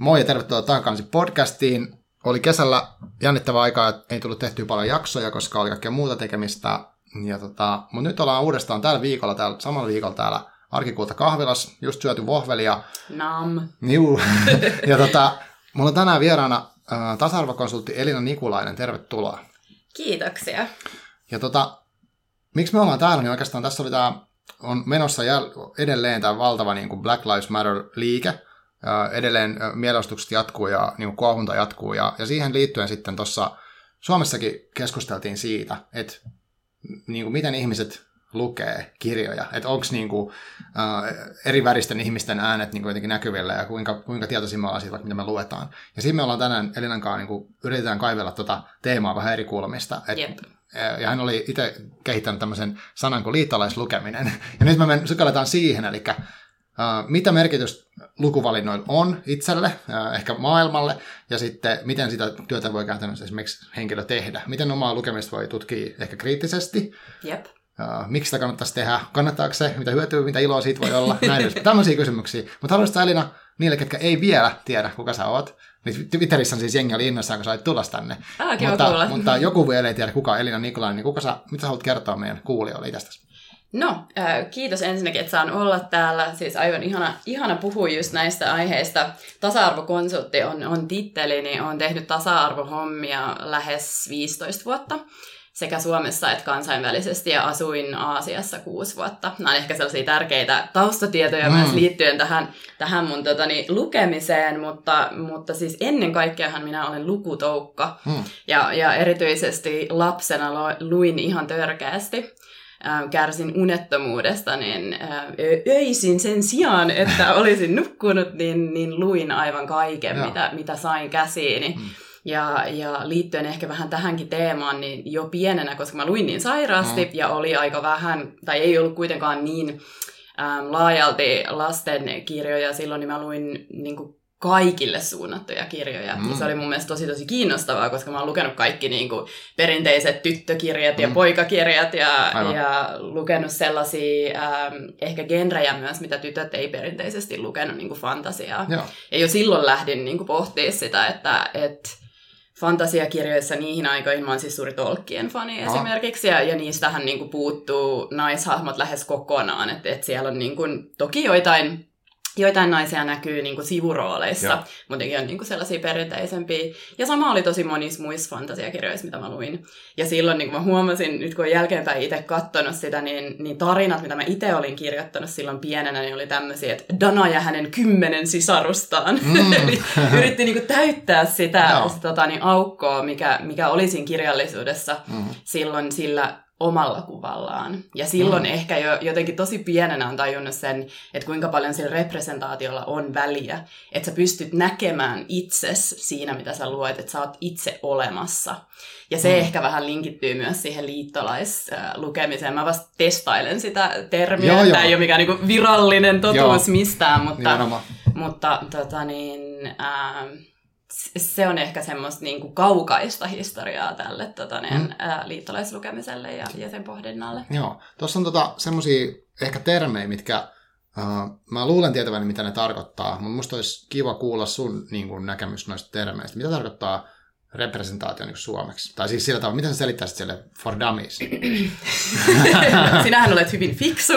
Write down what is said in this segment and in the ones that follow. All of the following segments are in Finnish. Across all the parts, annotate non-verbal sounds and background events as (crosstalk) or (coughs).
Moi ja tervetuloa takaisin podcastiin. Oli kesällä jännittävä aika, että ei tullut tehtyä paljon jaksoja, koska oli kaikkea muuta tekemistä. Ja tota, mutta nyt ollaan uudestaan tällä viikolla, täällä, samalla viikolla täällä Arkikulta kahvilas, just syöty vohvelia. Nam. Juu. (laughs) ja tota, mulla on tänään vieraana äh, tasa-arvokonsultti Elina Nikulainen, tervetuloa. Kiitoksia. Ja tota, miksi me ollaan täällä, niin oikeastaan tässä oli tämä, on menossa jäl- edelleen tämä valtava niin kuin Black Lives Matter-liike, edelleen mielenosoitukset jatkuu ja niin kuohunta jatkuu. Ja, ja siihen liittyen sitten tuossa Suomessakin keskusteltiin siitä, että niin kuin miten ihmiset lukee kirjoja, että onko niin kuin, äh, eri väristen ihmisten äänet niin kuin jotenkin näkyvillä ja kuinka, kuinka tietoisia me ollaan siitä, mitä me luetaan. Ja siinä me ollaan tänään Elinan kanssa, niin kuin, yritetään kaivella tuota teemaa vähän eri kulmista. Et, Jep. ja hän oli itse kehittänyt tämmöisen sanan kuin liittolaislukeminen. (laughs) Ja nyt me men, sukelletaan siihen, eli mitä merkitys lukuvalinnoilla on itselle, uh, ehkä maailmalle, ja sitten miten sitä työtä voi käytännössä esimerkiksi henkilö tehdä. Miten omaa lukemista voi tutkia ehkä kriittisesti. Jep. Uh, miksi sitä kannattaisi tehdä? Kannattaako se? Mitä hyötyä, mitä iloa siitä voi olla? Näin edes. Tämmöisiä kysymyksiä. Mutta haluaisitko Elina, niille, ketkä ei vielä tiedä, kuka sä oot, niin Twitterissä on siis jengi oli innoissaan, kun sä olit tulla tänne. Ah, mutta, kuulla. mutta joku vielä ei tiedä, kuka Elina Nikolainen, niin kuka sä, mitä sä haluat kertoa meidän kuulijoille itsestäsi? No, äh, kiitos ensinnäkin, että saan olla täällä. Siis aivan ihana, ihana puhua just näistä aiheista. Tasa-arvokonsultti on, on titteli, niin olen tehnyt tasa-arvohommia lähes 15 vuotta sekä Suomessa että kansainvälisesti ja asuin Aasiassa kuusi vuotta. Nämä on ehkä sellaisia tärkeitä taustatietoja mm. myös liittyen tähän, tähän mun totani, lukemiseen, mutta, mutta siis ennen kaikkeahan minä olen lukutoukka. Mm. Ja, ja erityisesti lapsena luin ihan törkeästi kärsin unettomuudesta, niin öisin sen sijaan, että (laughs) olisin nukkunut, niin, niin luin aivan kaiken, mitä, mitä sain käsiini. Mm. Ja, ja liittyen ehkä vähän tähänkin teemaan, niin jo pienenä, koska mä luin niin sairaasti mm. ja oli aika vähän, tai ei ollut kuitenkaan niin äm, laajalti lastenkirjoja silloin, niin mä luin niin kuin kaikille suunnattuja kirjoja. Mm. Ja se oli mun mielestä tosi tosi kiinnostavaa, koska mä oon lukenut kaikki niin kuin, perinteiset tyttökirjat mm. ja poikakirjat ja, ja lukenut sellaisia ähm, ehkä genrejä myös, mitä tytöt ei perinteisesti lukenut, niin kuin fantasiaa. Joo. Ja jo silloin lähdin niin kuin, pohtimaan sitä, että et, fantasiakirjoissa niihin aikoihin, mä oon siis suuri Tolkien fani no. esimerkiksi, ja, ja niistähän niin kuin, puuttuu naishahmot lähes kokonaan, että et siellä on niin kuin, toki joitain joitain naisia näkyy niin kuin sivurooleissa, Joo. mutta on niin kuin sellaisia perinteisempiä. Ja sama oli tosi monissa muissa fantasiakirjoissa, mitä mä luin. Ja silloin niin kuin mä huomasin, nyt kun jälkeenpäin itse katsonut sitä, niin, niin tarinat, mitä mä itse olin kirjoittanut silloin pienenä, niin oli tämmöisiä, että Dana ja hänen kymmenen sisarustaan. Mm. (laughs) Eli yritti niin kuin täyttää sitä, sitä tota, niin aukkoa, mikä, mikä oli siinä kirjallisuudessa mm. silloin sillä omalla kuvallaan. Ja silloin mm. ehkä jo jotenkin tosi pienenä on tajunnut sen, että kuinka paljon sillä representaatiolla on väliä. Että sä pystyt näkemään itses siinä, mitä sä luet, että sä oot itse olemassa. Ja se mm. ehkä vähän linkittyy myös siihen liittolaislukemiseen. Mä vasta testailen sitä termiä. Joo, Tämä ei ole mikään niinku virallinen totuus joo. mistään, mutta, mutta tota niin, äh, se on ehkä semmoista niin kuin kaukaista historiaa tälle tota, niin, mm. ää, liittolaislukemiselle ja, ja sen pohdinnalle. Joo, tuossa on tota, semmoisia ehkä termejä, mitkä uh, mä luulen tietäväni, mitä ne tarkoittaa, mutta musta olisi kiva kuulla sun niin kuin, näkemys noista termeistä. Mitä tarkoittaa representaatio niin suomeksi? Tai siis sillä tavalla, miten sä selittäisit sille for dummies? (coughs) Sinähän olet hyvin fiksu,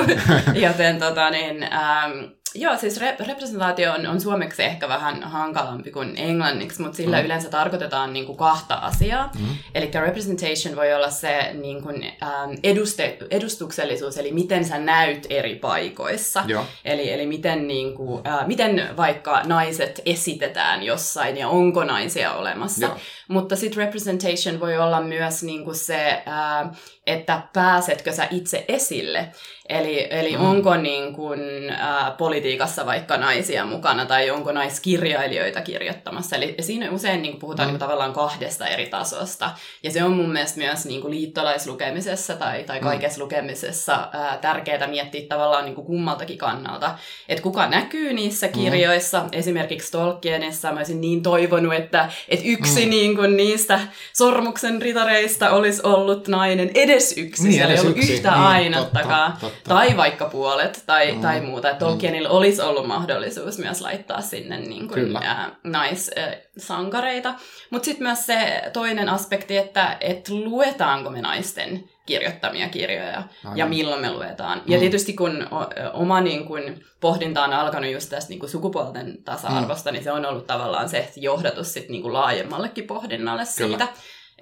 joten tota, niin, ähm, Joo, siis rep- representaatio on, on suomeksi ehkä vähän hankalampi kuin englanniksi, mutta sillä mm. yleensä tarkoitetaan niin kuin kahta asiaa. Mm. Eli representation voi olla se niin kuin, ähm, eduste, edustuksellisuus, eli miten sä näyt eri paikoissa. Joo. Eli, eli miten, niin kuin, äh, miten vaikka naiset esitetään jossain ja onko naisia olemassa. Joo. Mutta sitten representation voi olla myös niin kuin se, äh, että pääsetkö sä itse esille. Eli, eli mm. onko niin kuin, äh, politiikassa vaikka naisia mukana tai onko naiskirjailijoita kirjoittamassa. Eli siinä usein niin puhutaan mm. niin tavallaan kahdesta eri tasosta. Ja se on mun mielestä myös niin liittolaislukemisessa tai, tai mm. kaikessa mm. lukemisessa äh, tärkeää miettiä tavallaan niin kummaltakin kannalta. Että kuka näkyy niissä mm. kirjoissa. Mm. Esimerkiksi Tolkienissa mä olisin niin toivonut, että, että yksi mm. niin kuin niistä sormuksen ritareista olisi ollut nainen edes yksi. Niin, Siellä ei ollut yksi. yhtä niin, ainuttakaan. Totta, totta. Tai vaikka puolet tai, mm. tai muuta. Että Tolkienilla mm. olisi ollut mahdollisuus myös laittaa sinne niin kuin, ää, naissankareita. Mutta sitten myös se toinen aspekti, että et luetaanko me naisten kirjoittamia kirjoja Aivan. ja milloin me luetaan. Mm. Ja tietysti kun oma niin kun, pohdinta on alkanut just tästä niin kun, sukupuolten tasa-arvosta, mm. niin se on ollut tavallaan se johdatus sit, niin kun, laajemmallekin pohdinnalle Kyllä. siitä,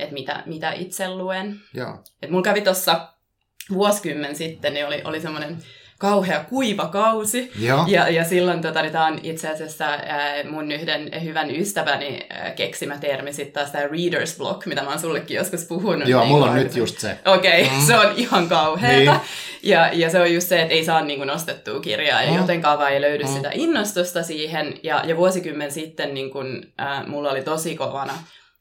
että mitä, mitä itse luen. Joo. Et mulla kävi tuossa vuosikymmen sitten, niin oli, oli semmoinen kauhea kuiva kausi. Joo. Ja, ja silloin tota, niin tämä on itse asiassa ää, mun yhden hyvän ystäväni ää, keksimä termi sitten taas tämä reader's block, mitä mä oon sullekin joskus puhunut. Joo, niin mulla on nyt just se. Okei, okay, mm. (laughs) se on ihan kauheata. Niin. Ja, ja se on just se, että ei saa niin kuin, nostettua kirjaa ja mm. jotenkaan vaan ei löydy mm. sitä innostusta siihen. Ja, ja vuosikymmen sitten niin kun, ää, mulla oli tosi kovana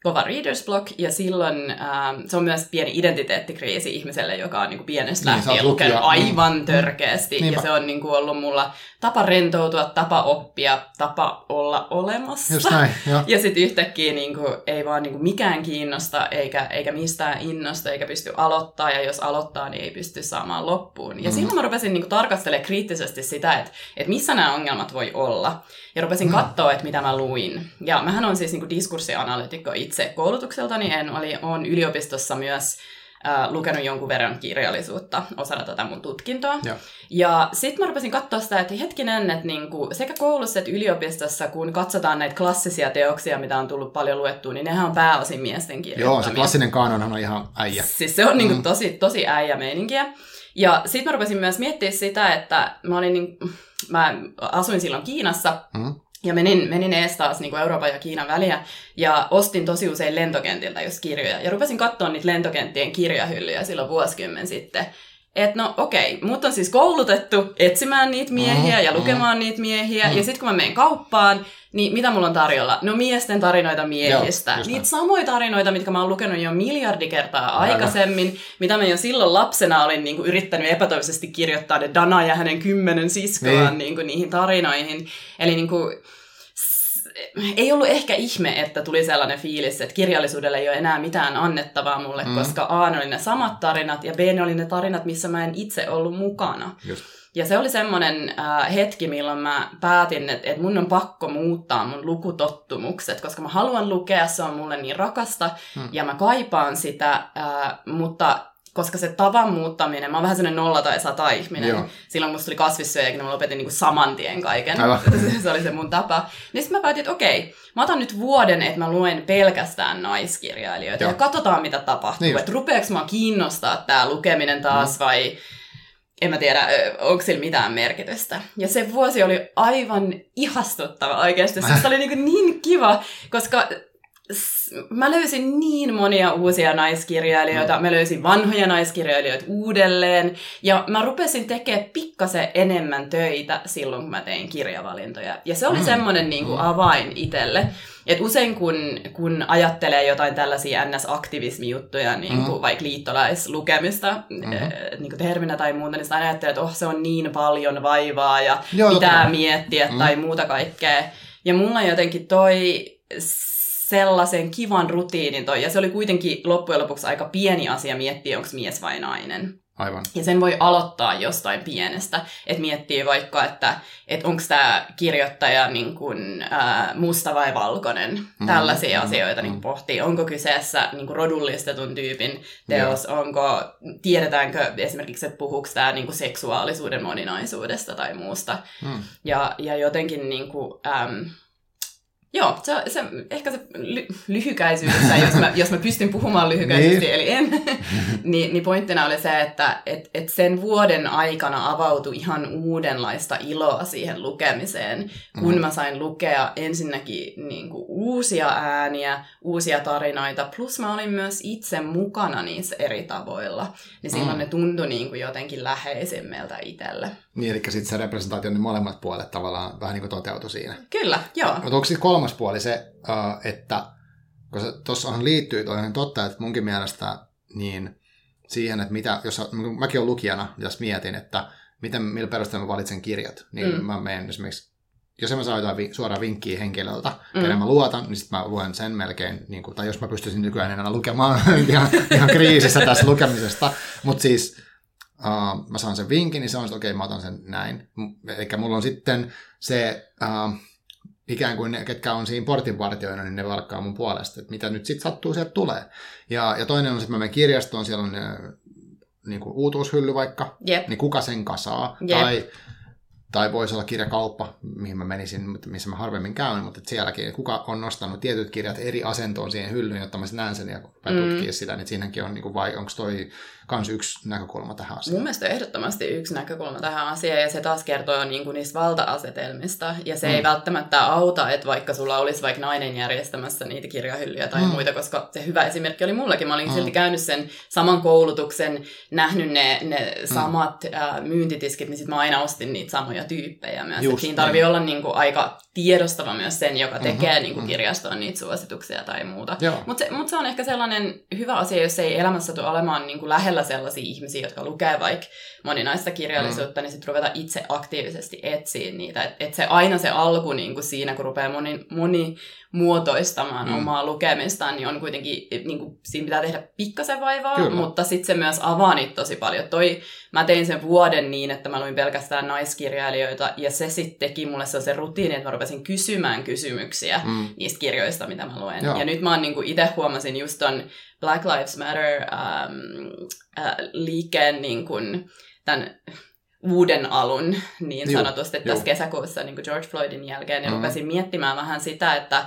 kova readers block, ja silloin äh, se on myös pieni identiteettikriisi ihmiselle, joka on niin kuin pienestä niin, lähtien lukenut aivan mm. törkeästi, mm. ja se on niin kuin ollut mulla tapa rentoutua, tapa oppia, tapa olla olemassa. Just näin, (laughs) jo. Ja sitten yhtäkkiä niin kuin, ei vaan niin kuin mikään kiinnosta, eikä, eikä mistään innosta, eikä pysty aloittaa, ja jos aloittaa, niin ei pysty saamaan loppuun. Ja mm. silloin mä rupesin niin kuin, tarkastelemaan kriittisesti sitä, että, että missä nämä ongelmat voi olla. Ja rupesin mm. katsoa, että mitä mä luin. Ja mähän on siis niin kuin diskurssianalytikko itse koulutukseltani, en oli, on yliopistossa myös äh, lukenut jonkun verran kirjallisuutta osana tätä mun tutkintoa. Ja, ja sitten mä rupesin katsoa sitä, että hetkinen, että niinku sekä koulussa että yliopistossa, kun katsotaan näitä klassisia teoksia, mitä on tullut paljon luettua, niin nehän on pääosin miesten kirjoittamia. Joo, se klassinen kanonhan on ihan äijä. Siis se on niinku mm. tosi, tosi äijä meininkiä. Ja sitten mä rupesin myös miettimään sitä, että mä, olin niin, mä asuin silloin Kiinassa, mm. Ja menin, menin ees taas niin kuin Euroopan ja Kiinan väliä ja ostin tosi usein lentokentiltä just kirjoja. Ja rupesin katsoa niitä lentokenttien kirjahyllyjä silloin vuosikymmen sitten. Että no okei, okay, mut on siis koulutettu etsimään niitä miehiä ja lukemaan niitä miehiä. Ja sitten kun mä menen kauppaan, niin mitä mulla on tarjolla? No miesten tarinoita miehistä. Joo, Niitä samoja tarinoita, mitkä mä oon lukenut jo miljardi kertaa aikaisemmin, mitä mä jo silloin lapsena olin niin kuin, yrittänyt epätoivoisesti kirjoittaa ne Dana ja hänen kymmenen siskoaan niin. Niin kuin, niihin tarinoihin. Eli niin kuin, ei ollut ehkä ihme, että tuli sellainen fiilis, että kirjallisuudelle ei ole enää mitään annettavaa mulle, mm. koska A, oli ne samat tarinat, ja B, ne oli ne tarinat, missä mä en itse ollut mukana. Just. Ja se oli semmoinen äh, hetki, milloin mä päätin, että, että mun on pakko muuttaa mun lukutottumukset, koska mä haluan lukea, se on mulle niin rakasta, mm. ja mä kaipaan sitä, äh, mutta koska se tavan muuttaminen, mä oon vähän sellainen nolla tai sata ihminen. Joo. Silloin musta tuli kasvissyöjä, kun mä lopetin niin kuin saman tien kaiken. (laughs) se oli se mun tapa. Niin sitten mä päätin, että okei, mä otan nyt vuoden, että mä luen pelkästään naiskirjailijoita Joo. ja katsotaan mitä tapahtuu. Niin että rupeeko mä kiinnostaa tää lukeminen taas mm. vai en mä tiedä, onko sillä mitään merkitystä. Ja se vuosi oli aivan ihastuttava oikeasti. Se (laughs) oli niin, niin kiva, koska mä löysin niin monia uusia naiskirjailijoita, mm. mä löysin vanhoja naiskirjailijoita uudelleen, ja mä rupesin tekemään pikkasen enemmän töitä silloin, kun mä tein kirjavalintoja. Ja se oli mm. semmoinen niin kuin mm. avain itselle. Et usein kun, kun ajattelee jotain tällaisia NS-aktivismijuttuja, niin kuin mm. vaikka liittolaislukemista mm-hmm. äh, niin kuin terminä tai muuta, niin sitä ajattelee, että oh, se on niin paljon vaivaa ja Joo, pitää miettiä mm. tai muuta kaikkea. Ja mulla jotenkin toi sellaisen kivan rutiinin toi. Ja se oli kuitenkin loppujen lopuksi aika pieni asia miettiä, onko mies vai nainen. Aivan. Ja sen voi aloittaa jostain pienestä, että miettii vaikka, että, että onko tämä kirjoittaja niin kuin, ää, musta vai valkoinen. Mm-hmm. Tällaisia mm-hmm. asioita niin pohtii. Onko kyseessä niin rodullistetun tyypin teos, yeah. onko, tiedetäänkö esimerkiksi, että puhuuko tämä niin seksuaalisuuden moninaisuudesta tai muusta. Mm. Ja, ja jotenkin niin kuin, äm, Joo, se, se, ehkä se ly, lyhykäisyydessä, jos mä, jos mä pystyn puhumaan lyhykäisesti, niin. eli en, (laughs) niin, niin pointtina oli se, että et, et sen vuoden aikana avautui ihan uudenlaista iloa siihen lukemiseen, kun mm. mä sain lukea ensinnäkin niin kuin, uusia ääniä, uusia tarinoita, plus mä olin myös itse mukana niissä eri tavoilla, niin silloin mm. ne tuntui niin kuin jotenkin läheisemmältä itselle. Niin, eli sitten se representaatio, niin molemmat puolet tavallaan vähän niin kuin toteutui siinä. Kyllä, joo. Mutta onko sitten kolmas puoli se, että koska tuossahan liittyy toinen totta, että munkin mielestä niin siihen, että mitä, jos mäkin olen lukijana, jos mietin, että miten, millä perusteella mä valitsen kirjat, niin mm. mä menen esimerkiksi, jos mä saa jotain vi, suoraan vinkkiä henkilöltä, mm. kenen mä luotan, niin sitten mä luen sen melkein, niin kuin, tai jos mä pystyisin nykyään enää lukemaan (laughs) ihan, ihan kriisissä tässä lukemisesta, mutta siis uh, mä saan sen vinkin, niin se on, että okei, okay, mä otan sen näin. Eli mulla on sitten se, uh, ikään kuin ne, ketkä on siinä portinvartioina, niin ne valkkaa mun puolesta, että mitä nyt sitten sattuu, sieltä tulee. Ja, ja toinen on että mä menen kirjastoon, siellä on niin kuin uutuushylly vaikka, Jep. niin kuka sen kasaa? Jep. Tai tai voisi olla kirjakauppa, mihin mä menisin, missä mä harvemmin käyn, mutta sielläkin kuka on nostanut tietyt kirjat eri asentoon siihen hyllyyn, jotta mä näen sen ja mm. tutkia sitä, niin siinäkin on, niin kuin, vai onko toi kans yksi näkökulma tähän asiaan? Mun mielestä ehdottomasti yksi näkökulma tähän asiaan, ja se taas kertoo niin kuin niistä valta-asetelmista, ja se mm. ei välttämättä auta, että vaikka sulla olisi vaikka nainen järjestämässä niitä kirjahyllyjä tai mm. muita, koska se hyvä esimerkki oli mullakin. Mä olin mm. silti käynyt sen saman koulutuksen, nähnyt ne, ne samat mm. äh, myyntitiskit, niin sitten mä aina ostin niitä samoja tyyppejä myös. Just, siinä tarvii olla niin kuin aika tiedostava myös sen, joka mhm, tekee mm-hmm, niin kuin kirjastoon niitä suosituksia tai muuta. Mutta se, mut se on ehkä sellainen hyvä asia, jos ei elämässä tule olemaan niin kuin lähellä sellaisia ihmisiä, jotka lukee vaikka moninaista kirjallisuutta, mm. niin sitten ruveta itse aktiivisesti etsiä niitä. Että et se aina se alku niin kuin siinä, kun rupeaa moni, moni muotoistamaan mm. omaa lukemistaan, niin on kuitenkin, niin kuin, siinä pitää tehdä pikkasen vaivaa, Kyllä. mutta sitten se myös avaa niitä tosi paljon. Toi, mä tein sen vuoden niin, että mä luin pelkästään naiskirjailijoita, ja se sitten teki mulle se rutiini, että mä rupesin kysymään kysymyksiä mm. niistä kirjoista, mitä mä luen. Joo. Ja nyt mä oon niin itse huomasin just ton Black Lives Matter ähm, äh, liikkeen niin kuin, tämän uuden alun niin sanotusti Joo, tässä kesäkuussa niin kuin George Floydin jälkeen, ja mm. rupesin miettimään vähän sitä, että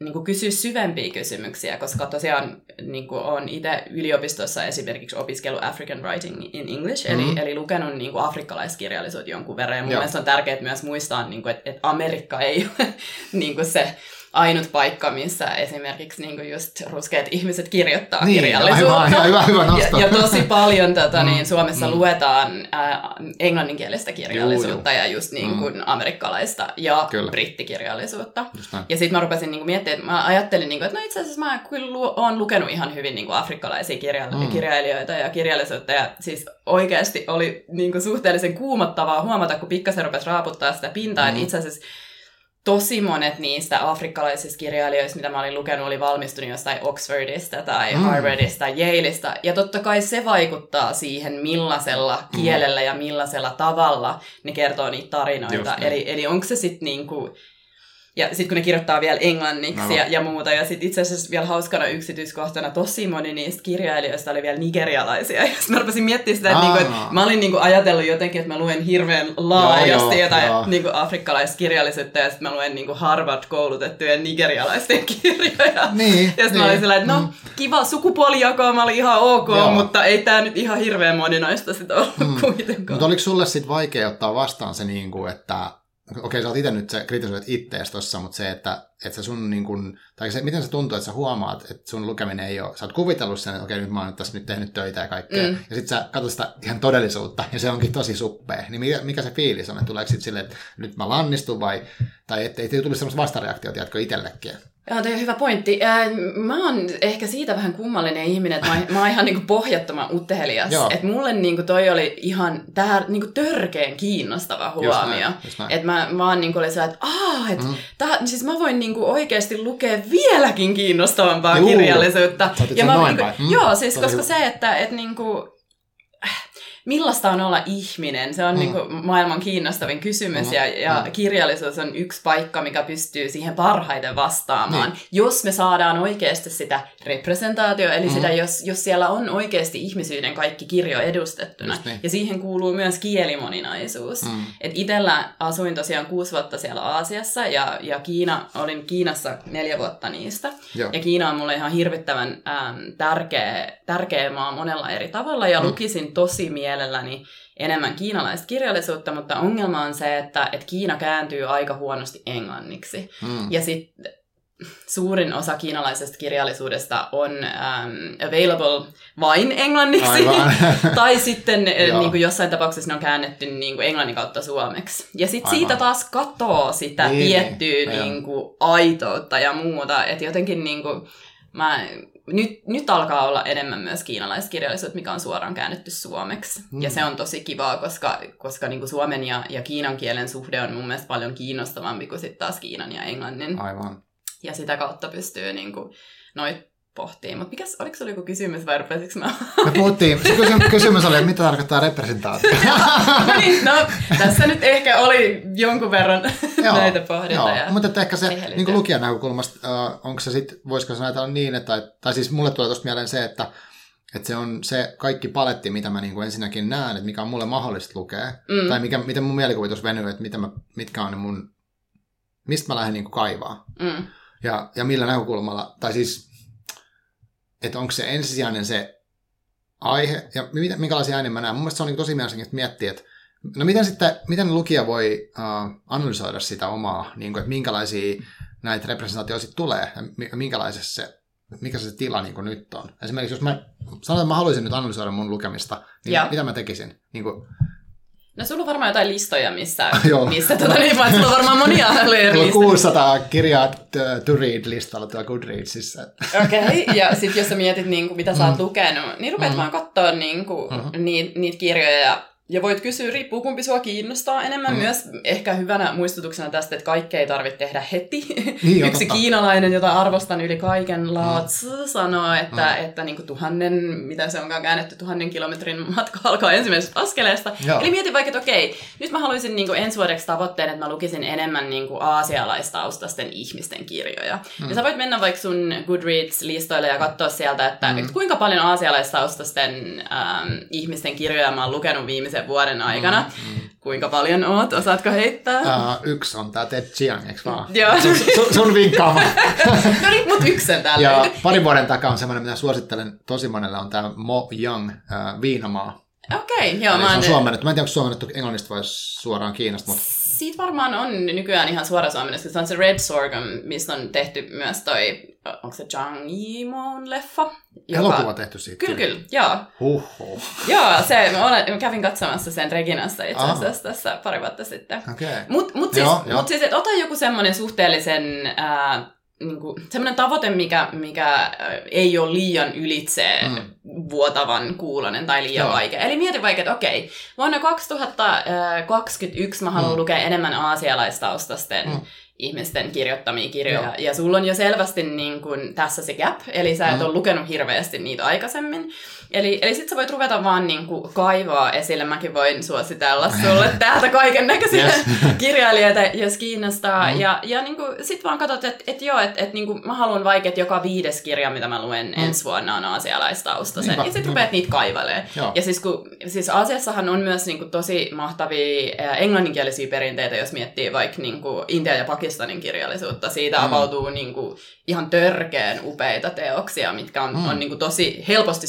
niin kuin kysyä syvempiä kysymyksiä, koska tosiaan niin kuin olen itse yliopistossa esimerkiksi opiskellut African Writing in English, mm-hmm. eli, eli lukenut niin kuin afrikkalaiskirjallisuutta jonkun verran. Ja mun Joo. mielestä on tärkeää myös muistaa, niin kuin, että, että Amerikka ei (laughs) ole niin kuin se ainut paikka, missä esimerkiksi niin just ruskeat ihmiset kirjoittaa niin, kirjallisuutta. Aivan, hyvä, hyvä ja, ja tosi paljon tota, niin, mm, Suomessa mm. luetaan äh, englanninkielistä kirjallisuutta juu, juu. ja just niin kuin mm. amerikkalaista ja kyllä. brittikirjallisuutta. Ja sitten mä rupesin niin kuin, miettimään, että mä ajattelin, niin kuin, että no itse asiassa mä kyllä oon lukenut ihan hyvin niin kuin afrikkalaisia kirja- mm. kirjailijoita ja kirjallisuutta. Ja siis oikeasti oli niin kuin, suhteellisen kuumottavaa huomata, kun pikkasen rupesi raaputtaa sitä pintaa, mm. että itse asiassa tosi monet niistä afrikkalaisista kirjailijoista, mitä mä olin lukenut, oli valmistunut jostain Oxfordista tai mm. Harvardista tai Yaleista. Ja totta kai se vaikuttaa siihen, millaisella mm. kielellä ja millaisella tavalla ne kertoo niitä tarinoita. Eli, eli onko se sitten niinku ja sitten kun ne kirjoittaa vielä englanniksi ja, ja muuta. Ja sitten itse asiassa vielä hauskana yksityiskohtana tosi moni niistä kirjailijoista oli vielä nigerialaisia. (laughs) Ja sitten mä rupesin miettimään sitä, että, niinku, että mä olin niinku ajatellut jotenkin, että mä luen hirveän laajasti joo, jotain joo. Niinku afrikkalaista kirjallisuutta. Ja sitten mä luen niinku Harvard-koulutettujen nigerialaisten (laughs) kirjoja. Niin, ja sitten niin. mä olin niin. sellainen, että no mm. kiva sukupuolijakoa, mä olin ihan ok, joo. mutta ei tämä nyt ihan hirveän moninaista sitten ollut mm. kuitenkaan. Mutta oliko sulle sitten vaikea ottaa vastaan se, niinku, että okei, sä oot itse nyt se kritisoit ittees tossa, mutta se, että, että se sun niin kun, tai se, miten se tuntuu, että sä huomaat, että sun lukeminen ei ole, sä oot kuvitellut sen, että okei, nyt mä oon tässä nyt tehnyt töitä ja kaikkea, mm. ja sit sä katsot sitä ihan todellisuutta, ja se onkin tosi suppea, niin mikä, mikä se fiilis on, että tuleeko sit silleen, että nyt mä lannistun vai, tai ettei tulisi semmoista vastareaktiota, jatko itsellekin? Joo, toi on hyvä pointti. Mä oon ehkä siitä vähän kummallinen ihminen, että mä, mä oon ihan niinku pohjattoman utelias. Että mulle niinku toi oli ihan tää niinku törkeen kiinnostava huomio. Että mä, oon niinku oli että aah, että mm. tää, siis mä voin niinku oikeasti lukea vieläkin kiinnostavampaa Juu. kirjallisuutta. Ja mä, niinku, mm. Joo, siis Tosi koska hyvä. se, että et niinku, millaista on olla ihminen? Se on mm. niin kuin maailman kiinnostavin kysymys mm. ja, ja mm. kirjallisuus on yksi paikka, mikä pystyy siihen parhaiten vastaamaan. Niin. Jos me saadaan oikeasti sitä representaatio, eli mm. sitä, jos, jos siellä on oikeasti ihmisyyden kaikki kirjo edustettuna. Niin. Ja siihen kuuluu myös kielimoninaisuus. Mm. Et itellä asuin tosiaan kuusi vuotta siellä Aasiassa ja, ja Kiina, olin Kiinassa neljä vuotta niistä. Joo. Ja Kiina on mulle ihan hirvittävän äm, tärkeä, tärkeä maa monella eri tavalla ja mm. lukisin tosi mieleen mielelläni enemmän kiinalaista kirjallisuutta, mutta ongelma on se, että, että Kiina kääntyy aika huonosti englanniksi. Mm. Ja sitten suurin osa kiinalaisesta kirjallisuudesta on um, available vain englanniksi, (laughs) tai sitten niin kuin jossain tapauksessa ne on käännetty niin kuin englannin kautta suomeksi. Ja sitten siitä taas katoo sitä niin, tiettyä niin kuin, aitoutta ja muuta, että jotenkin niin kuin, mä nyt, nyt alkaa olla enemmän myös kiinalaiskirjallisuutta, mikä on suoraan käännetty suomeksi. Mm. Ja se on tosi kivaa, koska, koska niin kuin suomen ja, ja kiinan kielen suhde on mun mielestä paljon kiinnostavampi kuin sitten taas kiinan ja englannin. Aivan. Ja sitä kautta pystyy niin kuin, noit pohtii. Mutta mikäs, oliko se joku kysymys vai rupesinko mä? Me puhuttiin, se kysymys, oli, että mitä tarkoittaa representaatio. (laughs) no, niin, no, tässä nyt ehkä oli jonkun verran (laughs) Joo, näitä pohdintoja. Joo, mutta että ehkä se niin liittyen. lukijan näkökulmasta, äh, onko se sitten, voisiko se ajatella niin, että, tai, siis mulle tulee tuosta mieleen se, että, että se on se kaikki paletti, mitä mä niin kuin ensinnäkin näen, että mikä on mulle mahdollista lukea, Mm. tai mikä, miten mun mielikuvitus venyy, että mitä mä, mitkä on ne mun, mistä mä lähden niin kuin kaivaa. Mm. Ja, ja millä näkökulmalla, tai siis, että onko se ensisijainen se aihe, ja minkälaisia ääniä mä näen. Mun mielestä se on niin tosi mielenkiintoista miettiä, että no miten sitten, miten lukija voi uh, analysoida sitä omaa, niin kuin, että minkälaisia näitä representaatioita sitten tulee, ja mi- minkälaisessa se, mikä se tila niin kuin nyt on. Esimerkiksi jos mä sanotaan, että mä haluaisin nyt analysoida mun lukemista, niin Joo. mitä mä tekisin? Niin kuin, No sulla on varmaan jotain listoja, missä, (laughs) missä tota, niin, vaan sulla on varmaan monia (laughs) Mulla on listoja. 600 kirjaa t- to read-listalla tuolla Goodreadsissa. Okei, okay. (laughs) ja sitten jos sä mietit, niin kuin, mitä sä oot Mm. lukenut, niin rupeat Mm. vaan katsoa niin kuin, Mhm. niitä, niitä kirjoja ja, ja voit kysyä, riippuu kumpi sua kiinnostaa enemmän. Mm. Myös ehkä hyvänä muistutuksena tästä, että kaikkea ei tarvitse tehdä heti. Niin, (laughs) Yksi totta. kiinalainen, jota arvostan yli kaiken, Lao Tzu, sanoo, että, että niin kuin tuhannen, mitä se onkaan käännetty, tuhannen kilometrin matka alkaa ensimmäisestä askeleesta. Joo. Eli mieti vaikka, että okei, nyt mä haluaisin niin kuin ensi vuodeksi tavoitteen, että mä lukisin enemmän niin kuin aasialaistaustasten ihmisten kirjoja. Mm. Ja sä voit mennä vaikka sun Goodreads-listoille ja katsoa sieltä, että, mm. että kuinka paljon aasialaistaustasten ähm, ihmisten kirjoja mä oon lukenut viimeisen vuoden aikana. Mm. Kuinka paljon oot? Osaatko heittää? Uh, yksi on tämä Ted Chiang, eikö vaan? Joo. Sun, sun, sun vinkkaama. (laughs) no niin, mut yksi sen täällä. ja parin vuoden takaa on semmoinen, mitä suosittelen tosi monelle, on tämä Mo Young, uh, Viinamaa. Okei, okay, joo. Eli Mä se on oon, suomennettu. Mä en tiedä, onko suomennettu englannista vai suoraan Kiinasta, mutta siitä varmaan on nykyään ihan suora suomennus, se on se Red Sorghum, mistä on tehty myös toi, onko se Zhang Yimon leffa? elokuva tehty siitä. Kyllä, kyllä, joo. Huhhuh. Joo, se, mä, olen, mä kävin katsomassa sen Reginassa itse asiassa tässä pari vuotta sitten. Okei. Okay. Mutta mut siis, Joo, joo. mut siis et ota joku semmoinen suhteellisen, ää, niinku, semmoinen tavoite, mikä, mikä ei ole liian ylitse Mm. vuotavan kuulonen tai liian Joo. vaikea. Eli mieti vaikka, että okei, vuonna 2021 mä haluan mm. lukea enemmän aasialaistaustasten Mm. Mm ihmisten kirjoittamia kirjoja. Joo. Ja sulla on jo selvästi niin kun, tässä se gap, eli sä et Mm. ole lukenut hirveästi niitä aikaisemmin. Eli, eli sit sä voit ruveta vaan niin kuin, kaivaa esille. Mäkin voin suositella sulle (laughs) täältä kaiken näköisiä Yes. (laughs) kirjailijoita, jos kiinnostaa. Mm. Ja, ja niin kuin, sit vaan katsot, että et joo, että et, niin kuin, mä haluan vaikka, että joka viides kirja, mitä mä luen Mm. ensi vuonna on aasialaistaustaisen. Niinpä, Ja sit rupeat niitä. Joo. Ja siis, kun, siis Aasiassahan on myös niin kuin, tosi mahtavia englanninkielisiä perinteitä, jos miettii vaikka niin kuin, Intia ja Pakistanin kirjallisuutta. Siitä Mm. avautuu niin kuin, ihan törkeän upeita teoksia, mitkä on, Mm. on niin kuin, tosi helposti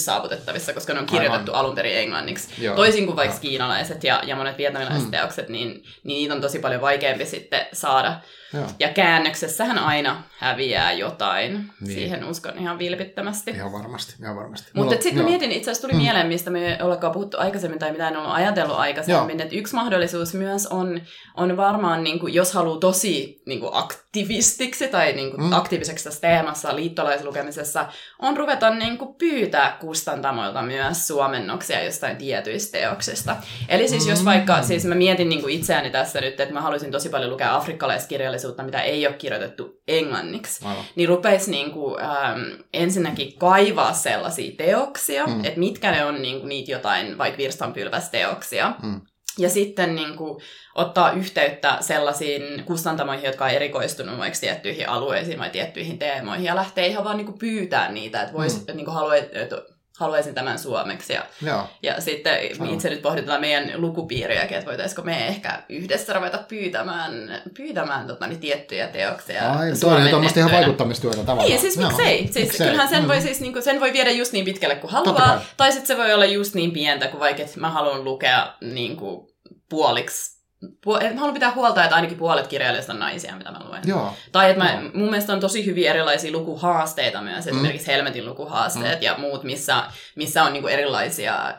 saavutettavissa, koska ne on kirjoitettu alun perin englanniksi. Joo. Toisin kuin vaikka Joo. kiinalaiset ja, ja monet vietnamilaiset Mm. mm. teokset, niin, niin niitä on tosi paljon vaikeampi sitten saada. Joo. Ja käännöksessähän aina häviää jotain. Niin. Siihen uskon ihan vilpittömästi. Ihan varmasti, ihan varmasti. Mutta sitten mietin, itse asiassa tuli Mm. mm. mieleen, mistä me ei olekaan puhuttu aikaisemmin tai mitä en ollut ajatellut aikaisemmin, että yksi mahdollisuus myös on, on varmaan, niin kuin, jos haluaa tosi niin kuin aktivistiksi tai niin kuin, Mm. mm. aktiiviseksi tässä teemassa liittolaislukemisessa, on ruveta niin kuin, pyytää kustantamoilta myös suomennoksia jostain tietyistä teoksista. Eli siis jos Mm. vaikka, siis mä mietin niin kuin itseäni tässä nyt, että mä haluaisin tosi paljon lukea afrikkalaiskirjallisuutta, mitä ei ole kirjoitettu englanniksi Aivan. niin rupeisi niinku, ähm, ensinnäkin kaivaa sellaisia teoksia, Mm. että mitkä ne on niinku, niitä jotain vaikka virstanpylvästeoksia. Mm. Ja sitten niinku, ottaa yhteyttä sellaisiin kustantamoihin, jotka on erikoistunut vaikka tiettyihin alueisiin vai tiettyihin teemoihin, ja lähtee ihan vaan niinku, pyytää niitä, että vois, Mm. mm. niinku, halua, että haluaisin tämän suomeksi. Ja, Joo. ja sitten Aivan. itse nyt pohditaan meidän lukupiiriäkin, että voitaisiko me ehkä yhdessä ruveta pyytämään, pyytämään tota, niin tiettyjä teoksia. Ai, toi on tuommoista ihan vaikuttamistyötä tavallaan. Niin, siis Joo. miksei. Siis Miksei? kyllähän sen, Mm. voi siis, niinku, sen voi viedä just niin pitkälle kuin haluaa, tai sitten se voi olla just niin pientä kuin vaikka, että mä haluan lukea niinku, puoliksi. Puol- mä haluan pitää huolta, että ainakin puolet kirjailijoista on naisia, mitä mä luen. Joo. Tai että mä, Joo. mun mielestä on tosi hyviä erilaisia lukuhaasteita myös, Mm. esimerkiksi Helmetin lukuhaasteet Mm. ja muut, missä, missä on niinku erilaisia äm,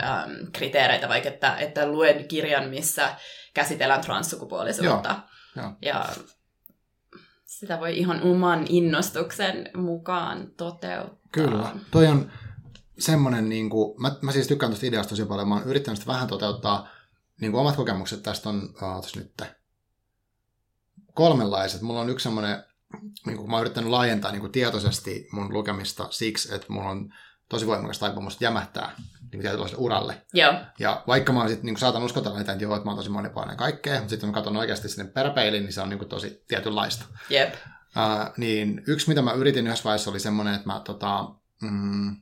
kriteereitä, vaikka että, että luen kirjan, missä käsitellään transsukupuolisuutta. Joo. Ja sitä voi ihan oman innostuksen mukaan toteuttaa. Kyllä. Toi on semmoinen, niin kuin, mä, mä siis tykkään tuosta ideasta tosi paljon. Mä oon yrittänyt sitä vähän toteuttaa. Niin kuin omat kokemukset tästä on, ootas nyt, kolmenlaiset. Mulla on yksi semmoinen niin kuin, mä oon yrittänyt laajentaa niin kuin tietoisesti mun lukemista siksi, että mulla on tosi voimakas taipumus jämähtää niin tietynlaiselle uralle. Joo. Ja vaikka mä oon sitten niin saatan uskotella että joo, että mä oon tosi monipuolinen kaikkea, mutta sitten kun mä katson oikeasti sinne peräpeiliin, niin se on niin kuin tosi tietynlaista. Jep. Uh, niin yksi, mitä mä yritin yhdessä vaiheessa, oli semmoinen, että mä, tota, mm,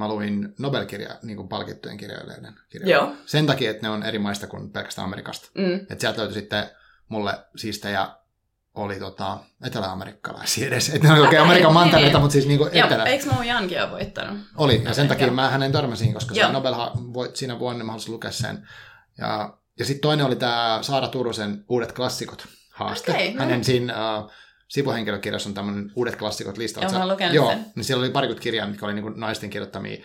mä luin Nobel-kirja, niin kuin palkittujen kirjailijoiden kirjoja. Joo. Sen takia, että ne on eri maista kuin pelkästään Amerikasta. Mm. Että sieltä löytyi sitten mulle siistejä oli tota, etelä-amerikkalaisia edes. Että ne oli oikein Amerikan mantereita, mutta siis niinku etelä. eikö Mo Jankin ole voittanut? Oli, ja sen takia Joo. mä hänen törmäsin, koska se. Nobel voit siinä vuonna, mä halusin lukea sen. Ja, ja sitten toinen oli tämä Saara Turusen Uudet klassikot haaste. Okei, no. Hänen siinä uh, sivuhenkilökirjassa on tämmöinen Uudet klassikot lista. Joo, mä oon lukenut Joo, sen. niin siellä oli parikymmentä kirjaa, mitkä oli niinku naisten kirjoittamia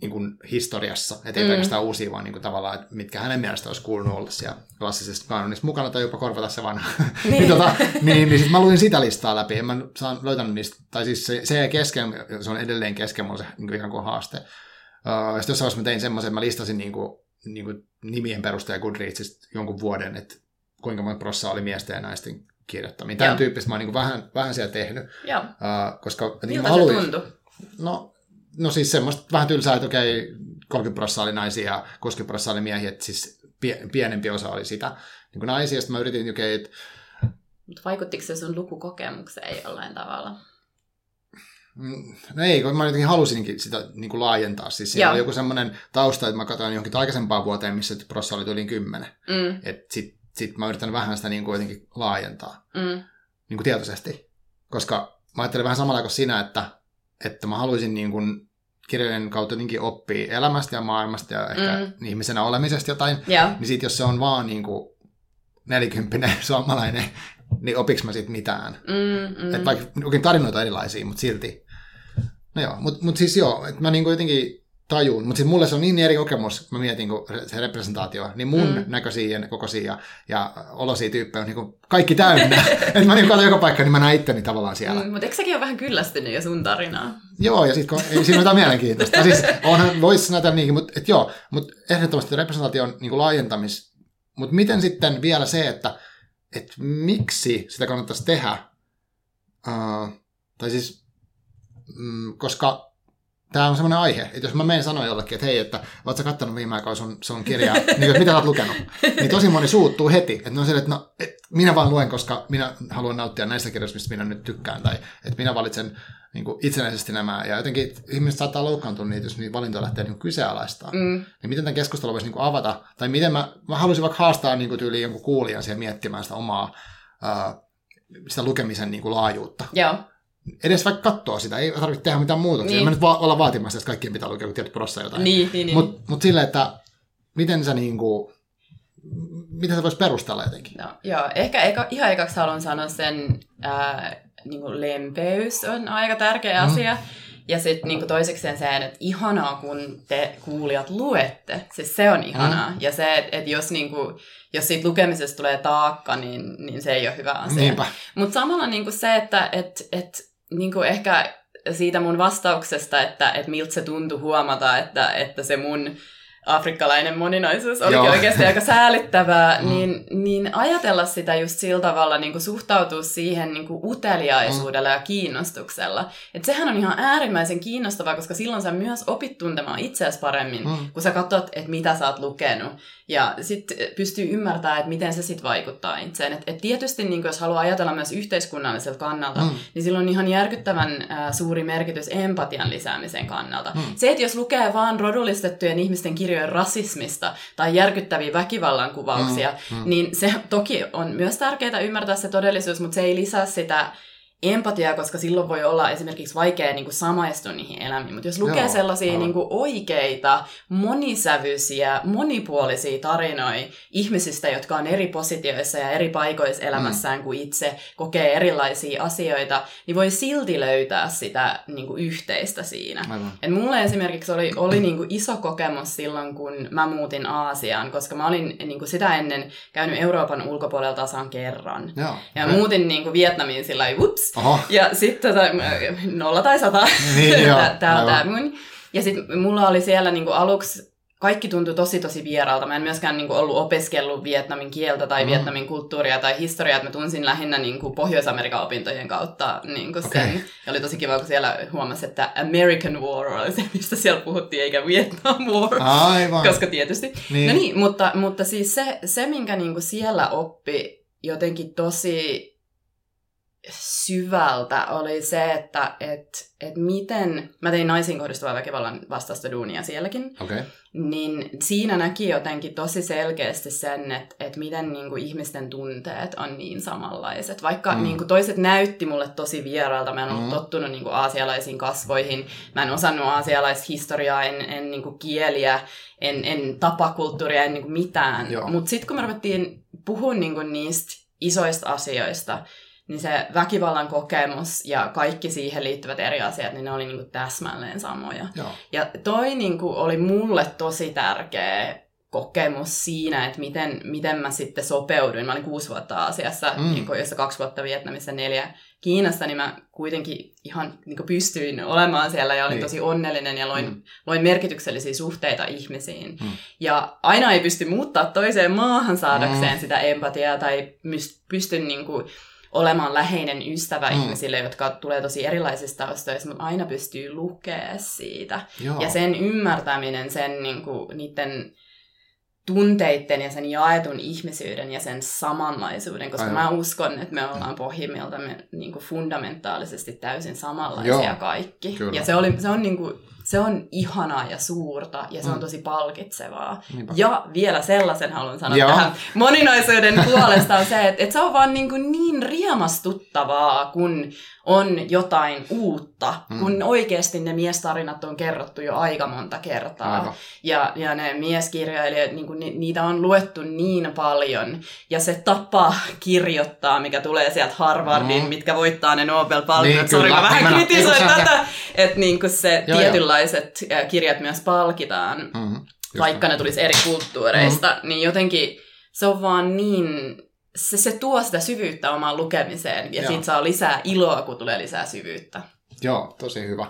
niinku historiassa. Että ei Mm. pelkästään uusia, vaan niinku tavallaan, että mitkä hänen mielestä olisi kuulunut olla siellä klassisessa kanonissa mukana tai jopa korvata se vanha. Niin. (laughs) niin, tota, niin, niin sit mä luin sitä listaa läpi. En mä saan löytänyt niistä, tai siis se, se kesken, se on edelleen kesken mulla se niin ihan kuin haaste. Uh, sitten jossain vaiheessa mä tein semmoisen, että mä listasin niin kuin, niin kuin nimien perusteella Goodreadsista jonkun vuoden, että kuinka monta prossaa oli miesten ja naisten kirjoittamia. Tämän Joo. tyyppistä mä oon niin vähän, vähän siellä tehnyt, Joo. uh, koska Miltä mä se haluin, tuntui? No, no siis semmoista vähän tylsää, että okei, 30 prosenttia oli naisia ja 60 prosenttia oli miehiä, että siis pie- pienempi osa oli sitä niin kuin naisia. Sitten mä yritin, okei, että Mutta vaikuttiko se sun lukukokemukseen jollain tavalla? Mm, No ei, kun mä jotenkin halusinkin sitä niin kuin laajentaa. Siis siinä Joo. oli joku semmoinen tausta, että mä katsoin johonkin aikaisempaan vuoteen, missä prossa oli yli 10. Mm, Että sit, sit mä yritän vähän sitä niin kuin jotenkin laajentaa mm, niin kuin tietoisesti. Koska mä ajattelin vähän samalla kuin sinä, että, että mä haluaisin niin kuin kirjojen kautta jotenkin oppia elämästä ja maailmasta ja ehkä Mm. ihmisenä olemisesta jotain. joo. Niin sit jos se on vaan niin kuin nelikymppinen (laughs) suomalainen, niin opiks mä sit mitään? Mm, mm. Että vaikka oikein tarinoita erilaisia, mutta silti. No joo, mutta mut siis joo, että mä niinku jotenkin tajun, mutta siis mulle se on niin eri kokemus, kun mä mietin kun se representaatio, niin mun Mm. näköisiä ja kokoisia ja, ja olosia tyyppejä on niinku kaikki täynnä. (laughs) että mä katson joka paikka, niin mä näen itteni tavallaan siellä. Mm. Mutta eikö säkin ole vähän kyllästynyt jo sun tarinaa? Joo, ja sitten ei siinä mitään mielenkiintoista. siis onhan, voisi näytellä niinkin, mutta et joo, mutta ehdottomasti representaation niinku laajentamis. Mutta miten sitten vielä se, että et miksi sitä kannattaisi tehdä, uh, tai siis, mm, koska tämä on semmoinen aihe, että jos mä menen sanoa jollekin, että hei, että oot sä kattanut viime aikoina sun, sun kirjaa, (laughs) niin että mitä sä oot lukenut, niin tosi moni suuttuu heti, että ne on sille, että no, et minä vaan luen, koska minä haluan nauttia näistä kirjoista, mistä minä nyt tykkään, tai että minä valitsen niin kuin itsenäisesti nämä, ja jotenkin ihmiset saattaa loukkaantua niitä, jos niitä valintoja lähtee niin kyseenalaistaa. Mm. Niin miten tämän keskustelun voisi niin kuin avata, tai miten mä, mä haluaisin vaikka haastaa niin kuin tyyliin jonkun kuulijan siihen miettimään sitä omaa, ää, sitä lukemisen niin kuin laajuutta. joo. Edes vaikka katsoa sitä, ei tarvitse tehdä mitään muutoksia. Niin. Niin. Mä nyt va- olla vaatimassa, että kaikkien pitää lukea, tietty prossa jotain. Niin, niin, niin. Mutta mut silleen, että miten sä niinku, miten sä vois perustella jotenkin? No, joo, ehkä eka, ihan ekaksi haluan sanoa sen, ää, niin kuin lempeys on aika tärkeä Mm. asia. Ja sitten niin toisekseen se, että ihanaa, kun te kuulijat luette. Siis se on ihanaa. Mm. Ja se, että et jos, niin kuin, jos siitä lukemisesta tulee taakka, niin, niin se ei ole hyvä asia. Mutta samalla niin kuin se, että et, et, niin kuin ehkä siitä mun vastauksesta, että et miltä se tuntui huomata, että, että se mun afrikkalainen moninaisuus Joo. oikeasti aika säälittävää, (laughs) Mm. niin, niin ajatella sitä just sillä tavalla, niin kuin suhtautua siihen niin kuin uteliaisuudella ja kiinnostuksella. Et sehän on ihan äärimmäisen kiinnostavaa, koska silloin sä myös opit tuntemaan itseäsi paremmin, Mm. kun sä katsot, että mitä sä oot lukenut. Ja sitten pystyy ymmärtämään, että miten se sitten vaikuttaa itseen. Et, et tietysti niin jos haluaa ajatella myös yhteiskunnalliselta kannalta, Mm. niin sillä on ihan järkyttävän äh, suuri merkitys empatian lisäämisen kannalta. Mm. Se, että jos lukee vaan rodullistettujen ihmisten kirjoja rasismista tai järkyttäviä väkivallan kuvauksia, mm. mm. niin se toki on myös tärkeää ymmärtää se todellisuus, mutta se ei lisää sitä empatiaa, koska silloin voi olla esimerkiksi vaikea niin kuin samaistua niihin elämiin. Mutta jos lukee Joo, sellaisia aivan. niin kuin oikeita, monisävyisiä, monipuolisia tarinoita ihmisistä, jotka on eri positioissa ja eri paikoissa elämässään mm. kuin itse, kokee erilaisia asioita, niin voi silti löytää sitä niin kuin yhteistä siinä. Aivan. Et mulle esimerkiksi oli, oli niinku iso kokemus silloin, kun mä muutin Aasiaan, koska mä olin niinku sitä ennen käynyt Euroopan ulkopuolella tasan kerran. Joo. Ja muutin niinku Vietnamiin sillä lailla, Oho. Ja sitten tota, nolla tai sata, Niin, (laughs) joo, tää tää on tää mun. Ja sitten mulla oli siellä niinku aluksi kaikki tuntui tosi tosi vieraalta. Mä en myöskään niin kuin, ollut opiskellut Vietnamin kieltä tai mm. Vietnamin kulttuuria tai historiaa, että mä tunsin lähinnä niin kuin, Pohjois-Amerikan opintojen kautta niin kuin okay. sen. Ja oli tosi kiva, kun siellä huomasi, että American War oli se, mistä siellä puhuttiin, eikä Vietnam War. Aivan. Koska tietysti. Niin. No niin, mutta, mutta siis se, se minkä niin kuin siellä oppi jotenkin tosi syvältä oli se, että et, et miten, mä tein naisiin kohdistuvan väkivallan vastaista duunia sielläkin, okay. niin siinä näki jotenkin tosi selkeästi sen, että et miten niinku ihmisten tunteet on niin samanlaiset. Vaikka mm. niinku toiset näytti mulle tosi vieraalta, mä en ollut mm. tottunut niinku aasialaisiin kasvoihin, mä en osannut aasialaista historiaa, en, en niinku kieliä, en, en tapakulttuuria, en niinku mitään. Mutta sitten kun me ruvettiin puhua niinku niistä isoista asioista, niin se väkivallan kokemus ja kaikki siihen liittyvät eri asiat, niin ne oli niin kuin täsmälleen samoja. Joo. Ja toi niin kuin oli mulle tosi tärkeä kokemus siinä, että miten, miten mä sitten sopeuduin. Mä olin kuusi vuotta Aasiassa, mm. niin kuin, jossa kaksi vuotta Vietnamissa, neljä Kiinassa, niin mä kuitenkin ihan niin kuin pystyin olemaan siellä ja olin niin. tosi onnellinen ja loin, mm. loin merkityksellisiä suhteita ihmisiin. Mm. Ja aina ei pysty muuttaa toiseen maahan saadakseen mm. sitä empatiaa tai pysty niin kuin, olemaan läheinen ystävä mm. ihmisille, jotka tulee tosi erilaisista taustoista, mutta aina pystyy lukemaan siitä. Joo. Ja sen ymmärtäminen, sen niin kuin, niiden tunteiden ja sen jaetun ihmisyyden ja sen samanlaisuuden, koska Aivan. mä uskon, että me ollaan pohjimmiltamme niin kuin fundamentaalisesti täysin samanlaisia Joo, kaikki. Kyllä. Ja se, oli, se on niin kuin, se on ihanaa ja suurta ja se mm. on tosi palkitsevaa. Niinpä. Ja vielä sellaisen haluan sanoa Joo. tähän moninaisuuden (laughs) puolesta on se, että, että se on vaan niin, kuin niin riemastuttavaa, kun on jotain uutta, mm. kun oikeasti ne miestarinat on kerrottu jo aika monta kertaa. Ja, ja ne mieskirjailijat, niin kuin, ni, niitä on luettu niin paljon. Ja se tapa kirjoittaa, mikä tulee sieltä Harvardin, mm. mitkä voittaa ne Nobel-palkinnot. Niin, Sori, mä vähän kritisoin tätä, että niin kuin se joo, tietynlaiset joo. kirjat myös palkitaan, mm-hmm. vaikka ne tulisi eri kulttuureista. Mm-hmm. Niin jotenkin se on vaan niin se, se tuo sitä syvyyttä omaan lukemiseen ja Joo. siitä saa lisää iloa, kun tulee lisää syvyyttä. Joo, tosi hyvä.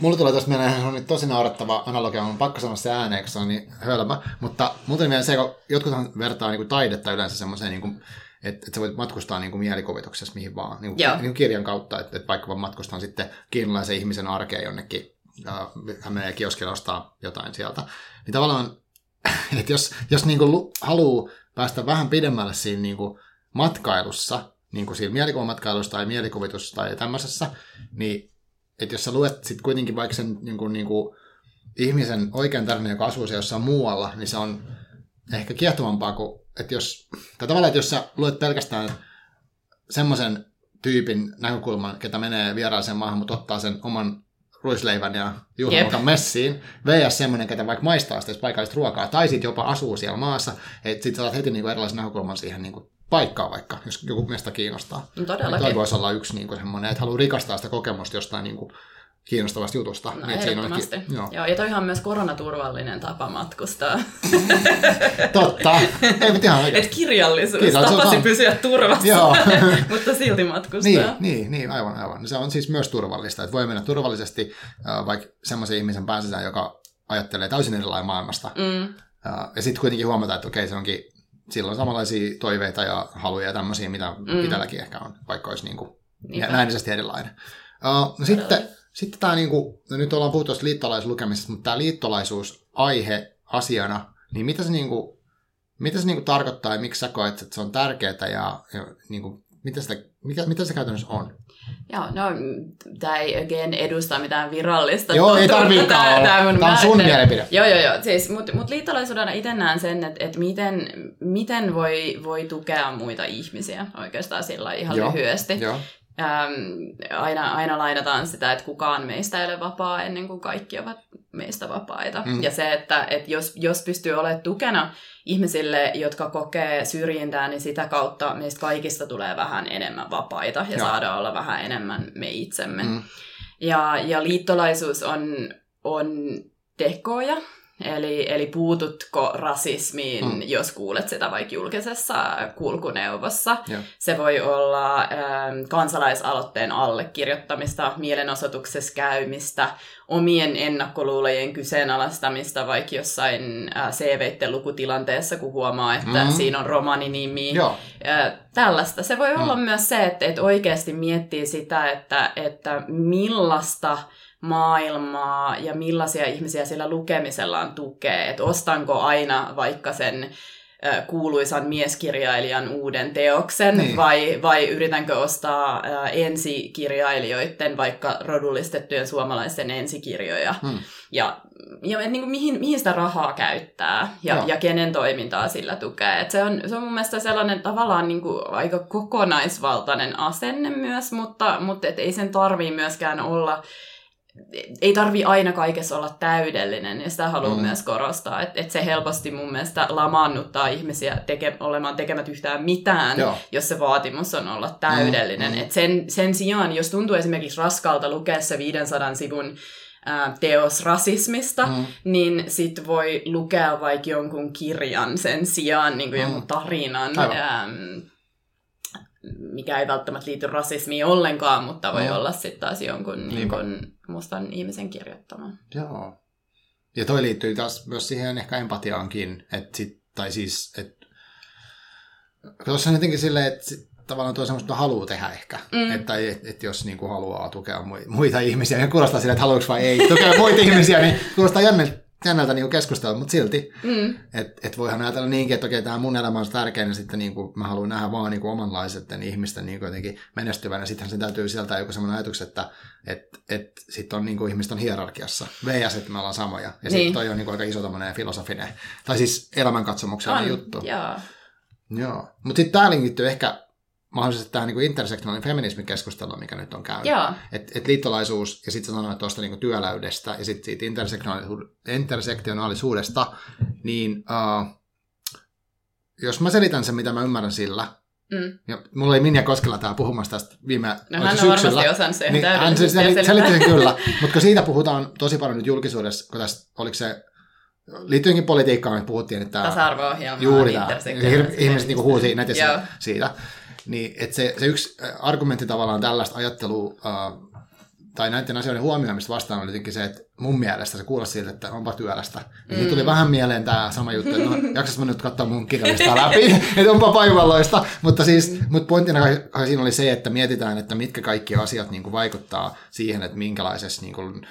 Mulla tulee tuosta mieleen on tosi naurettava analogia, on pakko sanoa se ääneen, koska se on niin hölmä, mutta muuten mieleen se, kun jotkut vertaa niin kuin taidetta yleensä semmoiseen, niin kuin, että, että sä voit matkustaa niin kuin mielikuvituksessa mihin vaan, niin kuin, niin kuin kirjan kautta, että, että vaikka matkustan sitten kiinalaisen ihmisen arkeen jonnekin, hän menee kioskille ostaa jotain sieltä, niin tavallaan, (laughs) että jos, jos niin kuin haluaa päästä vähän pidemmälle siinä niin kuin matkailussa, niin kuin siinä mielikuvamatkailussa tai mielikuvitus tai tämmöisessä, niin että jos sä luet sitten kuitenkin vaikka sen niin kuin, niin kuin ihmisen oikean tarinan, joka asuu siellä jossain muualla, niin se on ehkä kiehtovampaa kuin, että jos, tai tavallaan, että jos sä luet pelkästään semmoisen tyypin näkökulman, ketä menee vieraaseen maahan, mutta ottaa sen oman ruisleivän ja juhlamukan messiin, vs. semmoinen, ketä vaikka maistaa sitä paikallista ruokaa, tai sitten jopa asuu siellä maassa, että sitten saat heti niinku erilaisen näkökulman siihen niinku paikkaa vaikka, jos joku meistä kiinnostaa. No todellakin. Toi voisi olla yksi niin kuin semmoinen, että haluaa rikastaa sitä kokemusta jostain niin kuin, kiinnostavasta jutusta. No, niin, ehdottomasti. Siinä joo. joo. ja toihan on myös koronaturvallinen tapa matkustaa. (laughs) Totta. Ei mitään ihan Et kirjallisuus, kirjallisuus tapasi on... pysyä turvassa, joo. (laughs) mutta silti matkustaa. Niin, niin, niin, aivan, aivan. Se on siis myös turvallista, että voi mennä turvallisesti vaikka semmoisen ihmisen pääsensä, joka ajattelee täysin erilainen maailmasta. Mm. Ja sitten kuitenkin huomata, että okei, se onkin sillä on samanlaisia toiveita ja haluja ja tämmöisiä, mitä mm. itselläkin ehkä on, vaikka olisi niin kuin näennäisesti erilainen. Uh, no sitten, sitten tämä, niin kuin, no nyt ollaan puhuttu liittolaislukemisesta, mutta tämä liittolaisuusaihe asiana, niin mitä se, niin kuin, mitä se niin kuin tarkoittaa ja miksi sä koet, että se on tärkeää ja, ja niin kuin, mitä, sitä, mikä, mitä se käytännössä on? Joo, no tämä ei again edusta mitään virallista. Joo, ei tarviikaan olla. Tämä, tämä on sun mielipide. Joo, joo, joo. Siis, Mutta mut liittolaisuudena itse näen sen, että et miten, miten voi, voi tukea muita ihmisiä oikeastaan sillä ihan joo, lyhyesti. Joo. Ähm, aina, aina lainataan sitä, että kukaan meistä ei ole vapaa ennen kuin kaikki ovat meistä vapaita. Mm. Ja se, että, että jos, jos pystyy olemaan tukena ihmisille, jotka kokee syrjintää, niin sitä kautta meistä kaikista tulee vähän enemmän vapaita ja Joo. saadaan olla vähän enemmän me itsemme. Mm. Ja, ja liittolaisuus on, on tekoja, Eli, eli puututko rasismiin, mm. jos kuulet sitä vaikka julkisessa kulkuneuvossa. Joo. Se voi olla äh, kansalaisaloitteen allekirjoittamista, mielenosoituksessa käymistä, omien ennakkoluulojen kyseenalaistamista vaikka jossain äh, CV-itten lukutilanteessa, kun huomaa, että mm. siinä on romaninimi. Joo. Äh, tällaista. Se voi olla mm. myös se, että, että oikeasti miettii sitä, että, että millaista maailmaa ja millaisia ihmisiä sillä lukemisellaan tukee. Että ostanko aina vaikka sen kuuluisan mieskirjailijan uuden teoksen, niin. vai, vai yritänkö ostaa ensikirjailijoiden, vaikka rodullistettujen suomalaisten ensikirjoja. Hmm. Ja, ja et, niin kuin, mihin, mihin sitä rahaa käyttää ja, ja kenen toimintaa sillä tukee. Et se, on, se on mun mielestä sellainen tavallaan niin kuin, aika kokonaisvaltainen asenne myös, mutta, mutta et ei sen tarvii myöskään olla ei tarvi aina kaikessa olla täydellinen, ja sitä haluan mm. myös korostaa, että, että se helposti mun mielestä lamaannuttaa ihmisiä teke, olemaan tekemät yhtään mitään, Joo. jos se vaatimus on olla täydellinen. Mm. Et sen, sen sijaan, jos tuntuu esimerkiksi raskalta lukea se 500 sivun teos rasismista, mm. niin sit voi lukea vaikka jonkun kirjan sen sijaan, niin kuin mm. jonkun tarinan. Aivan mikä ei välttämättä liity rasismiin ollenkaan, mutta voi no. olla sitten taas jonkun niin kun, mustan ihmisen kirjoittama. Joo. Ja toi liittyy taas myös siihen ehkä empatiaankin, että sit, tai siis, että tuossa on jotenkin silleen, että sit, tavallaan tuo semmoista haluaa tehdä ehkä. Mm. Että et, et jos niinku haluaa tukea muita ihmisiä, ja kuulostaa silleen, että haluatko vai ei tukea muita ihmisiä, niin kuulostaa jännältä jännältä niin keskustella, mutta silti. Mm. Että et voihan ajatella niinkin, että okei, tämä mun elämä on tärkeä, niin sitten niin kuin, mä haluan nähdä vaan niin kuin omanlaisten ihmisten niin kuin jotenkin menestyvänä. Sittenhän se täytyy sieltä joku semmoinen ajatus, että et, et sitten on niin kuin ihmiset on hierarkiassa. VS, että me ollaan samoja. Ja niin. sitten toi on niin kuin aika iso tämmöinen filosofinen, tai siis elämänkatsomuksellinen juttu. Joo. Joo. Mutta sitten tämä linkittyy ehkä mahdollisesti tähän niin intersektionaalinen feminismin keskustelua, mikä nyt on käynyt. Että et liittolaisuus, ja sitten sanoit tuosta niin työläydestä, ja sitten siitä intersektionaalisuudesta, niin uh, jos mä selitän sen, mitä mä ymmärrän sillä, Mm. Ja mulla oli Minja Koskela tää puhumassa tästä viime no, hän on varmasti osannut sen niin, hän se selitti sen kyllä, (laughs) mutta kun siitä puhutaan tosi paljon nyt julkisuudessa, kun tästä, oliko se liittyenkin politiikkaan, me puhuttiin, että Tasa-arvo-ohjelma juuri tämä, ihmiset niinku huusi netissä siitä, niin, että se, se yksi äh, argumentti tavallaan tällaista ajattelua uh, tai näiden asioiden huomioimista vastaan oli jotenkin se, että mun mielestä se kuulosti siltä, että onpa työlästä. Niin mm. tuli vähän mieleen tämä sama juttu, että no, jaksas mä nyt katsoa mun kirjallista läpi, (laughs) että onpa paivalloista. Mutta siis, mm. mut pointtina kai, kai siinä oli se, että mietitään, että mitkä kaikki asiat niin kuin vaikuttaa siihen, että minkälaisessa niin kuin,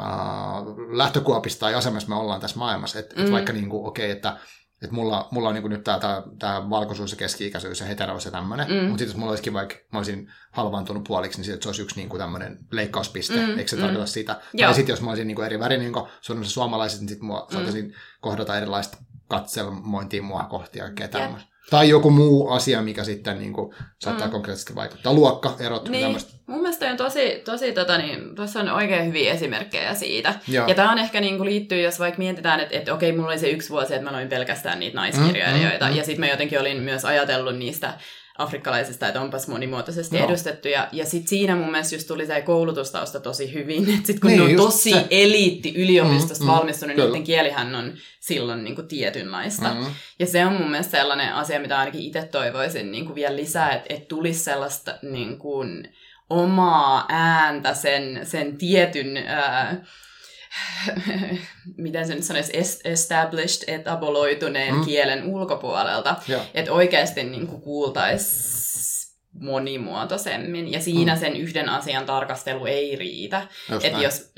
uh, lähtökuopista tai asemassa me ollaan tässä maailmassa. Että mm. et vaikka niin kuin, okei, okay, että että mulla, mulla on niin nyt tämä tää, tää valkoisuus ja keski-ikäisyys ja heterous ja tämmöinen. Mm. Mutta sitten jos mulla olisikin vaikka, mä olisin halvaantunut puoliksi, niin sit se olisi yksi niin tämmöinen leikkauspiste. Mm. Eikö se mm. tarkoita sitä? Joo. Tai sitten jos mä olisin niin eri väri niin kuin suomalaiset, niin sitten mua mm. saataisiin kohdata erilaista katselmointia mua kohti ja kaikkea tämmöistä. Tai joku muu asia, mikä sitten niin kuin, saattaa mm. konkreettisesti vaikuttaa. Luokkaerot niin. tämmöistä. Mun mielestä on tosi, tosi tota, niin, tuossa on oikein hyviä esimerkkejä siitä. Joo. Ja tämä on ehkä niin kuin, liittyy, jos vaikka mietitään, että, että okei, mulla oli se yksi vuosi, että mä loin pelkästään niitä naiskirjailijoita. Mm, mm, mm. Ja sitten mä jotenkin olin myös ajatellut niistä afrikkalaisista, että onpas monimuotoisesti no. edustettu. Ja, ja sitten siinä mun mielestä just tuli se koulutustausta tosi hyvin, (laughs) että sitten kun niin, ne on tosi se. eliitti yliopistosta mm, mm, valmistunut, niin niiden kielihän on silloin niin kuin tietynlaista. Mm. Ja se on mun mielestä sellainen asia, mitä ainakin itse toivoisin niin kuin vielä lisää, että, että tulisi sellaista niin kuin, omaa ääntä sen, sen tietyn... Ää, (laughs) miten se nyt sanoisi, established, etaboloituneen mm. kielen ulkopuolelta. Että oikeasti niin kuultaisiin monimuotoisemmin, ja siinä mm. sen yhden asian tarkastelu ei riitä. Että jos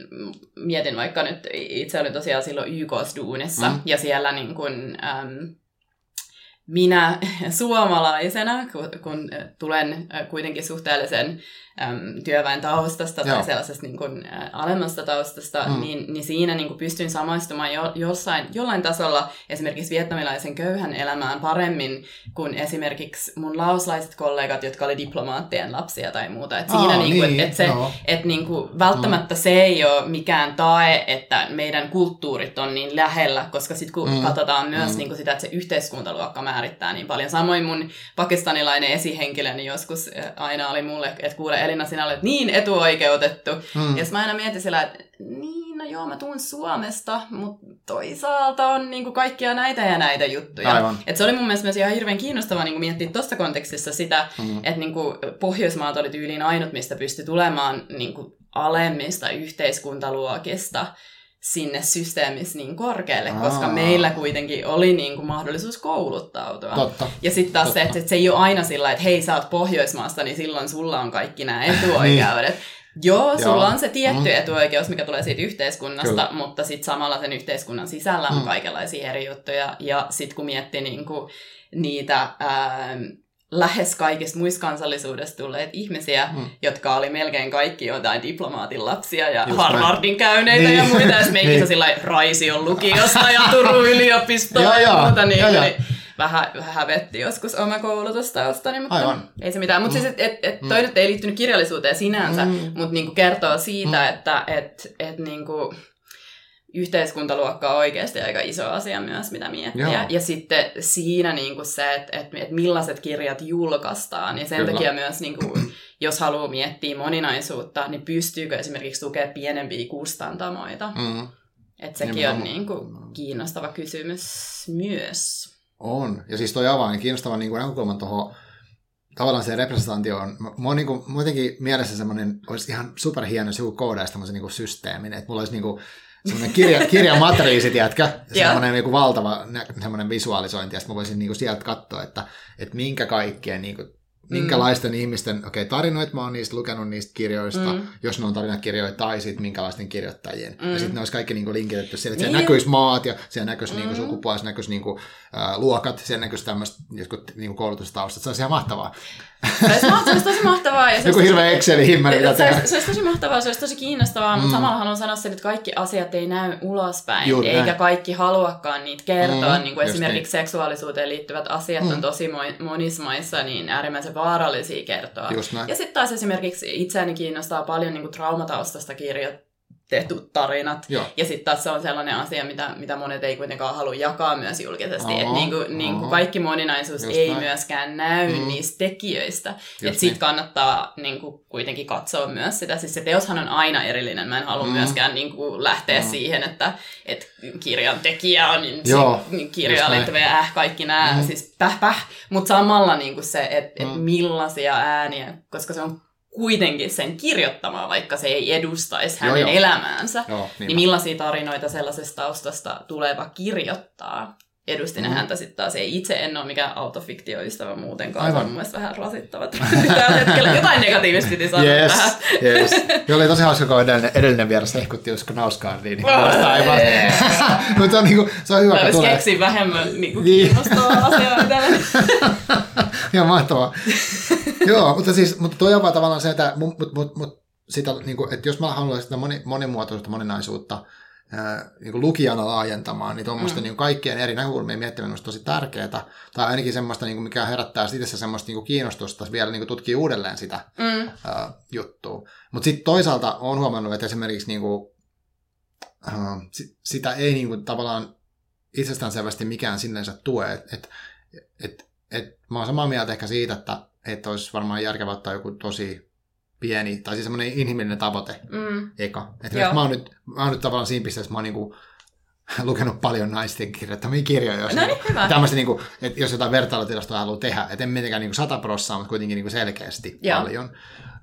mietin vaikka nyt, itse olin tosiaan silloin YKS-duunissa, mm. ja siellä niin kun, äm, minä (laughs) suomalaisena, kun, kun tulen kuitenkin suhteellisen äm, työväen taustasta Joo. tai sellaisesta niin kuin, ä, alemmasta taustasta, mm. niin, niin siinä niin kuin pystyin samaistumaan jo, jossain, jollain tasolla esimerkiksi vietnamilaisen köyhän elämään paremmin kuin esimerkiksi mun laoslaiset kollegat, jotka oli diplomaattien lapsia tai muuta. Et siinä Aa, niin kuin, niin, et, et se, no. et niin kuin, välttämättä mm. se ei ole mikään tae, että meidän kulttuurit on niin lähellä, koska sitten kun mm. katsotaan myös mm. niin kuin sitä, että se yhteiskuntaluokka määrittää niin paljon. Samoin mun pakistanilainen esihenkilöni joskus aina oli mulle, että kuule Elina, sinä olet niin etuoikeutettu. Mm. Ja mä aina mietin sillä, että niin, no joo, mä tuun Suomesta, mutta toisaalta on niin kuin kaikkia näitä ja näitä juttuja. Aivan. Et se oli mun mielestä myös ihan hirveän kiinnostavaa niin kuin miettiä tuossa kontekstissa sitä, mm. että niin kuin Pohjoismaat oli tyyliin ainut, mistä pystyi tulemaan niin kuin alemmista yhteiskuntaluokista sinne systeemissä niin korkealle, Aa. koska meillä kuitenkin oli niin kuin mahdollisuus kouluttautua. Totta. Ja sitten taas Totta. se, että, että se ei ole aina sillä, että hei, sä oot Pohjoismaasta, niin silloin sulla on kaikki nämä (laughs) etuoikeudet. niin. Joo, sulla Joo. on se tietty mm. etuoikeus, mikä tulee siitä yhteiskunnasta, Kyllä. mutta sitten samalla sen yhteiskunnan sisällä on mm. kaikenlaisia eri juttuja. Ja sitten kun miettii niinku niitä ää, lähes kaikista muista kansallisuudesta tulleet ihmisiä, mm. jotka oli melkein kaikki jotain diplomaatin lapsia ja Just Harvardin näin. käyneitä niin. ja muita. Ja (laughs) meikin niin. sillä Raision lukiosta ja Turun (laughs) yliopistosta ja, ja muuta. Niin, ja, ja. niin vähän, vähän hävetti joskus oma koulutustaustani, mutta Aivan. ei se mitään. Mutta mm. siis, et, et, toi mm. nyt ei liittynyt kirjallisuuteen sinänsä, mm. mutta niinku kertoo siitä, mm. että et, et niinku, yhteiskuntaluokka on oikeasti aika iso asia myös, mitä miettiä. Joo. Ja sitten siinä niin kuin se, että, että, että millaiset kirjat julkaistaan. Ja sen Kyllä. takia myös, niin kuin, jos haluaa miettiä moninaisuutta, niin pystyykö esimerkiksi tukea pienempiä kustantamoita. Mm. Että sekin Nimenomaan. on niin kuin, kiinnostava kysymys myös. On. Ja siis toi avaa niin kiinnostavan niin näkökulman tuohon tavallaan se representaatio on, mä oon niin muutenkin mielessä semmoinen, olisi ihan superhieno, jos joku koodaisi tämmöisen niin systeemin, että mulla olisi niin kuin, semmoinen kirja, (laughs) kirjamatriisi, tiedätkö? Semmoinen niin valtava semmoinen visualisointi, ja sitten mä voisin niin kuin sieltä katsoa, että, että minkä kaikkien niin kuin, minkälaisten mm. ihmisten, okei, okay, tarinoita mä oon niistä lukenut niistä kirjoista, mm. jos ne on tarinakirjoja, tai sitten minkälaisten kirjoittajien. Mm. Ja sitten ne olisi kaikki niinku linkitetty sille, että niin. siellä näkyisi maat, ja siellä näkyisi niinku mm. niinku sukupuoli, siellä näkyisi niinku, äh, luokat, siellä näkyisi tämmöistä jotkut niinku koulutustaustat. Se olisi ihan mahtavaa. Se olisi, se olisi tosi mahtavaa. Ja se Joku hirveä Excelin himmeli, se, se, se olisi tosi mahtavaa, se olisi tosi kiinnostavaa, mm. mutta samalla haluan sanoa sen, että kaikki asiat ei näy ulospäin, Juuri eikä näin. kaikki haluakaan niitä kertoa. Mm, niin kuin esimerkiksi niin. seksuaalisuuteen liittyvät asiat mm. on tosi monissa maissa niin äärimmäisen vaarallisia kertoa. Ja sitten taas esimerkiksi itseäni kiinnostaa paljon niin kuin traumataustasta kirjoittaa tehty tarinat. Joo. Ja sitten taas se on sellainen asia, mitä, mitä monet ei kuitenkaan halua jakaa myös julkisesti. Että niinku, niinku kaikki moninaisuus Just ei näin. myöskään näy mm. niistä tekijöistä. Että sitten kannattaa niinku, kuitenkin katsoa myös sitä. Siis se teoshan on aina erillinen. Mä en halua mm. myöskään niinku, lähteä mm. siihen, että et kirjan tekijä on niin, niin kirjaan liittyviä äh, kaikki nämä, mm. siis päh päh. Mutta samalla niinku se, että mm. et millaisia ääniä, koska se on kuitenkin sen kirjoittamaan, vaikka se ei edustaisi hänen joo, joo. elämäänsä, joo, niin millaisia tarinoita sellaisesta taustasta tuleva kirjoittaa edusti mm. häntä sitten taas. Ei itse en ole mikään autofiktioystävä muutenkaan. Aivan. Se on mun mielestä vähän rasittava tällä (laughs) hetkellä. Jotain negatiivista piti sanoa yes, tähän. Yes. (laughs) Joo, oli tosi hauska, kun edellinen, edellinen vieras hehkutti Usko Nausgaardiin. Niin aivan. (laughs) Mutta on, niinku, se on hyvä, kun tulee. keksiä vähemmän niinku, niin. kiinnostavaa asiaa Ihan mahtavaa. Joo, mutta siis, mutta toi on vaan tavallaan se, että, mut, mut, mut, mut sitä, niin kuin, että jos mä haluaisin sitä moni, monimuotoisuutta, moninaisuutta, niin kuin lukijana laajentamaan, niin tuommoista mm. niin kaikkien eri näkökulmien miettiminen on tosi tärkeää, tai ainakin semmoista, niin kuin mikä herättää itse semmoista niin kuin kiinnostusta vielä niin kuin tutkii uudelleen sitä mm. ää, juttua. Mutta sitten toisaalta olen huomannut, että esimerkiksi niin kuin, ää, sitä ei niin kuin, tavallaan itsestäänselvästi mikään sinneensä tue, että et, et, et, mä oon samaa mieltä ehkä siitä, että että olisi varmaan järkevää ottaa joku tosi pieni, tai siis semmoinen inhimillinen tavoite mm. eka. Että mä oon, nyt, mä oon nyt tavallaan siinä pisteessä, mä oon niinku (laughs) lukenut paljon naisten kirjoittamia kirjoja. Jos, no niin, hyvä. Tämmöistä, niin kuin, että jos jotain vertailutilastoa haluaa tehdä, että en mitenkään niin sata prossaa, mutta kuitenkin niin kuin selkeästi Joo. paljon.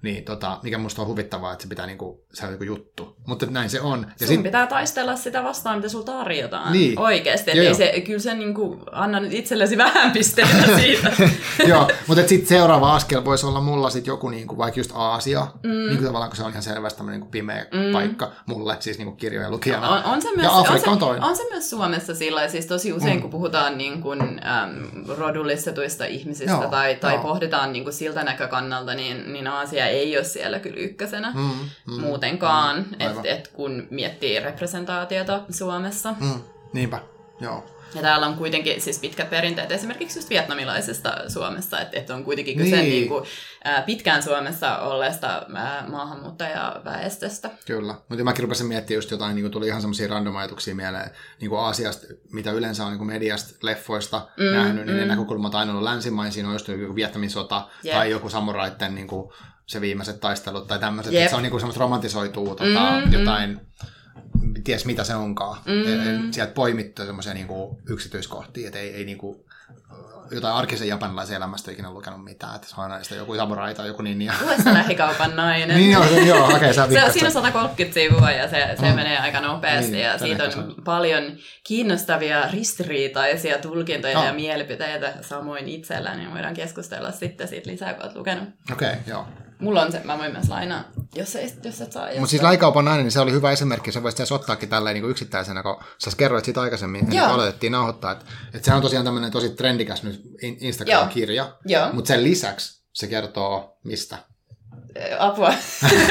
Niin, tota, mikä musta on huvittavaa, että se pitää niinku, se on joku juttu. Mutta näin se on. Ja Sun sit... pitää taistella sitä vastaan, mitä sulla tarjotaan. Niin. Oikeasti. Joo, se, kyllä se niinku, anna nyt itsellesi vähän pisteitä (laughs) siitä. (laughs) Joo, mutta sitten seuraava askel voisi olla mulla sit joku niinku, vaikka just Aasia. Mm. Niin kuin tavallaan, kun se on ihan selvästi tämmöinen niinku pimeä mm. paikka mulle, siis niinku kirjojen lukijana. On, on se myös, ja Afrikka on, se, on, on se myös Suomessa sillä siis tosi usein, mm. kun puhutaan niin kuin, äm, rodullistetuista ihmisistä joo, tai, tai joo. pohditaan niin kuin siltä näkökannalta, niin, niin Aasia ei ole siellä kyllä ykkösenä mm, mm, muutenkaan, mm, että et kun miettii representaatiota Suomessa. Mm, niinpä, joo. Ja täällä on kuitenkin siis pitkät perinteet esimerkiksi just vietnamilaisesta Suomessa, että, että on kuitenkin kyse niin. Niin kuin, ää, pitkään Suomessa olleesta ää, maahanmuuttajaväestöstä. Kyllä, mutta mäkin rupesin miettimään just jotain, niin kuin tuli ihan semmoisia random ajatuksia mieleen, niin kuin Aasiasta, mitä yleensä on niin kuin mediasta, leffoista mm, nähnyt, niin mm. ne näkökulmat aina ollut länsimaisiin, on just joku Vietnamin sota yep. tai joku samuraitten niin kuin, se viimeiset taistelut tai tämmöiset, yep. että se on niin kuin semmoista romantisoituu tota, mm, mm. jotain ties mitä se onkaan. Mm. Sieltä poimittu semmoisia niinku yksityiskohtia, että ei, ei niinku, jotain arkisen japanilaisen elämästä ikinä lukenut mitään, että se on aina joku samurai tai joku ninja. Lue se lähikaupan nainen. niin joo, joo okei, okay, sä se, Siinä on 130 sivua ja se, se mm. menee aika nopeasti niin, ja siitä on on paljon kiinnostavia ristiriitaisia tulkintoja oh. ja mielipiteitä samoin itsellä, niin voidaan keskustella sitten siitä lisää, kun olet lukenut. Okei, okay, joo. Mulla on se, mä voin myös lainaa, jos, ei, jos et saa. Mutta siis Laikaupan nainen, niin se oli hyvä esimerkki, se voisi tässä ottaakin tälleen niin yksittäisenä, kun sä kerroit siitä aikaisemmin, ennen kuin aloitettiin nauhoittaa, että, että se on tosiaan tämmöinen tosi trendikäs nyt Instagram-kirja, mutta sen lisäksi se kertoo mistä? apua.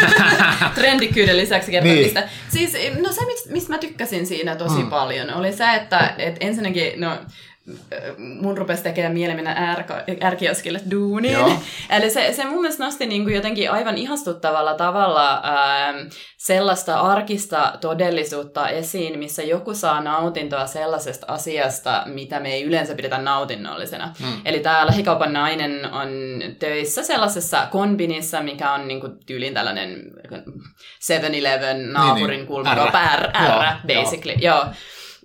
(laughs) Trendikkyyden lisäksi kertoo niin. mistä. Siis, no se, mistä mä tykkäsin siinä tosi mm. paljon, oli se, että et ensinnäkin, no mun rupesi tekemään mieli mennä ärkioskille duuniin. Joo. (laughs) Eli se, se mun mielestä nosti niin kuin jotenkin aivan ihastuttavalla tavalla ää, sellaista arkista todellisuutta esiin, missä joku saa nautintoa sellaisesta asiasta, mitä me ei yleensä pidetä nautinnollisena. Hmm. Eli tämä lähikaupan nainen on töissä sellaisessa konbinissa, mikä on niin kuin tyylin tällainen 7-Eleven naapurin niin, niin. kulmalla, R, R, R, basically. Joo. Joo.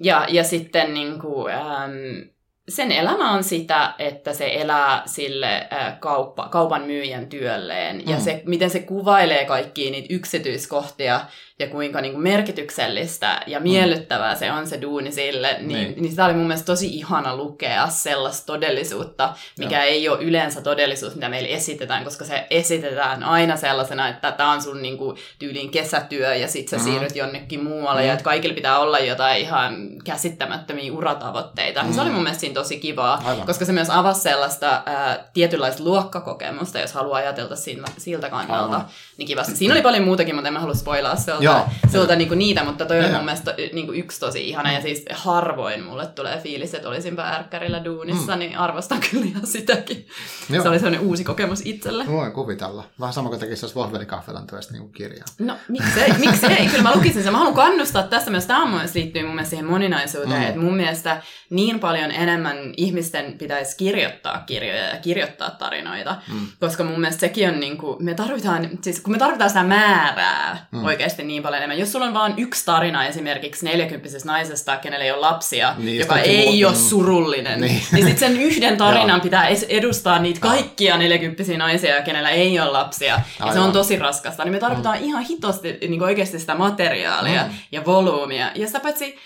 Ja, ja sitten niin kuin, ähm, sen elämä on sitä, että se elää sille kauppa, kaupan myyjän työlleen. Mm. Ja se, miten se kuvailee kaikkia niitä yksityiskohtia ja kuinka niin kuin merkityksellistä ja miellyttävää mm. se on se duuni sille, niin, niin. niin sitä oli mun mielestä tosi ihana lukea sellaista todellisuutta, mikä Joo. ei ole yleensä todellisuus, mitä meille esitetään, koska se esitetään aina sellaisena, että tämä on sun niin kuin, tyylin kesätyö ja sit sä mm-hmm. siirryt jonnekin muualle mm-hmm. ja että kaikilla pitää olla jotain ihan käsittämättömiä uratavoitteita. Mm-hmm. Se oli mun mielestä siinä tosi kivaa, Aivan. koska se myös avasi sellaista ää, tietynlaista luokkakokemusta, jos haluaa ajatella siltä, siltä kannalta. Niin kivasti. Siinä oli paljon muutakin, mutta en mä halua spoilaa se sulta, sulta niinku niitä, mutta toi on mun mielestä niinku yksi tosi ihana. Ja siis harvoin mulle tulee fiilis, että olisinpä ärkkärillä duunissa, mm. niin arvostan kyllä ihan sitäkin. Joo. Se oli sellainen uusi kokemus itselle. Voin kuvitella. Vähän sama kuin tekisi jos Vohvelikahvelan työstä niinku kirjaa. No miksei, miksei. kyllä mä lukisin sen. Mä haluan kannustaa tästä myös. Tämä mun liittyy mun mielestä siihen moninaisuuteen. Mm. Että mun mielestä niin paljon enemmän ihmisten pitäisi kirjoittaa kirjoja ja kirjoittaa tarinoita. Mm. Koska mun mielestä sekin on niin kuin, me tarvitaan, siis kun me tarvitaan sitä määrää mm. oikeasti niin paljon enemmän. Jos sulla on vain yksi tarina esimerkiksi 40 naisesta, kenellä ei ole lapsia, niin, joka ei muut, ole surullinen, niin, niin sitten sen yhden tarinan pitää edustaa niitä kaikkia 40 naisia, kenellä ei ole lapsia. Aivan. Ja se on tosi raskasta. Niin me tarvitaan mm. ihan hitosti niin oikeasti sitä materiaalia mm. ja volyymia. Ja sitä paitsi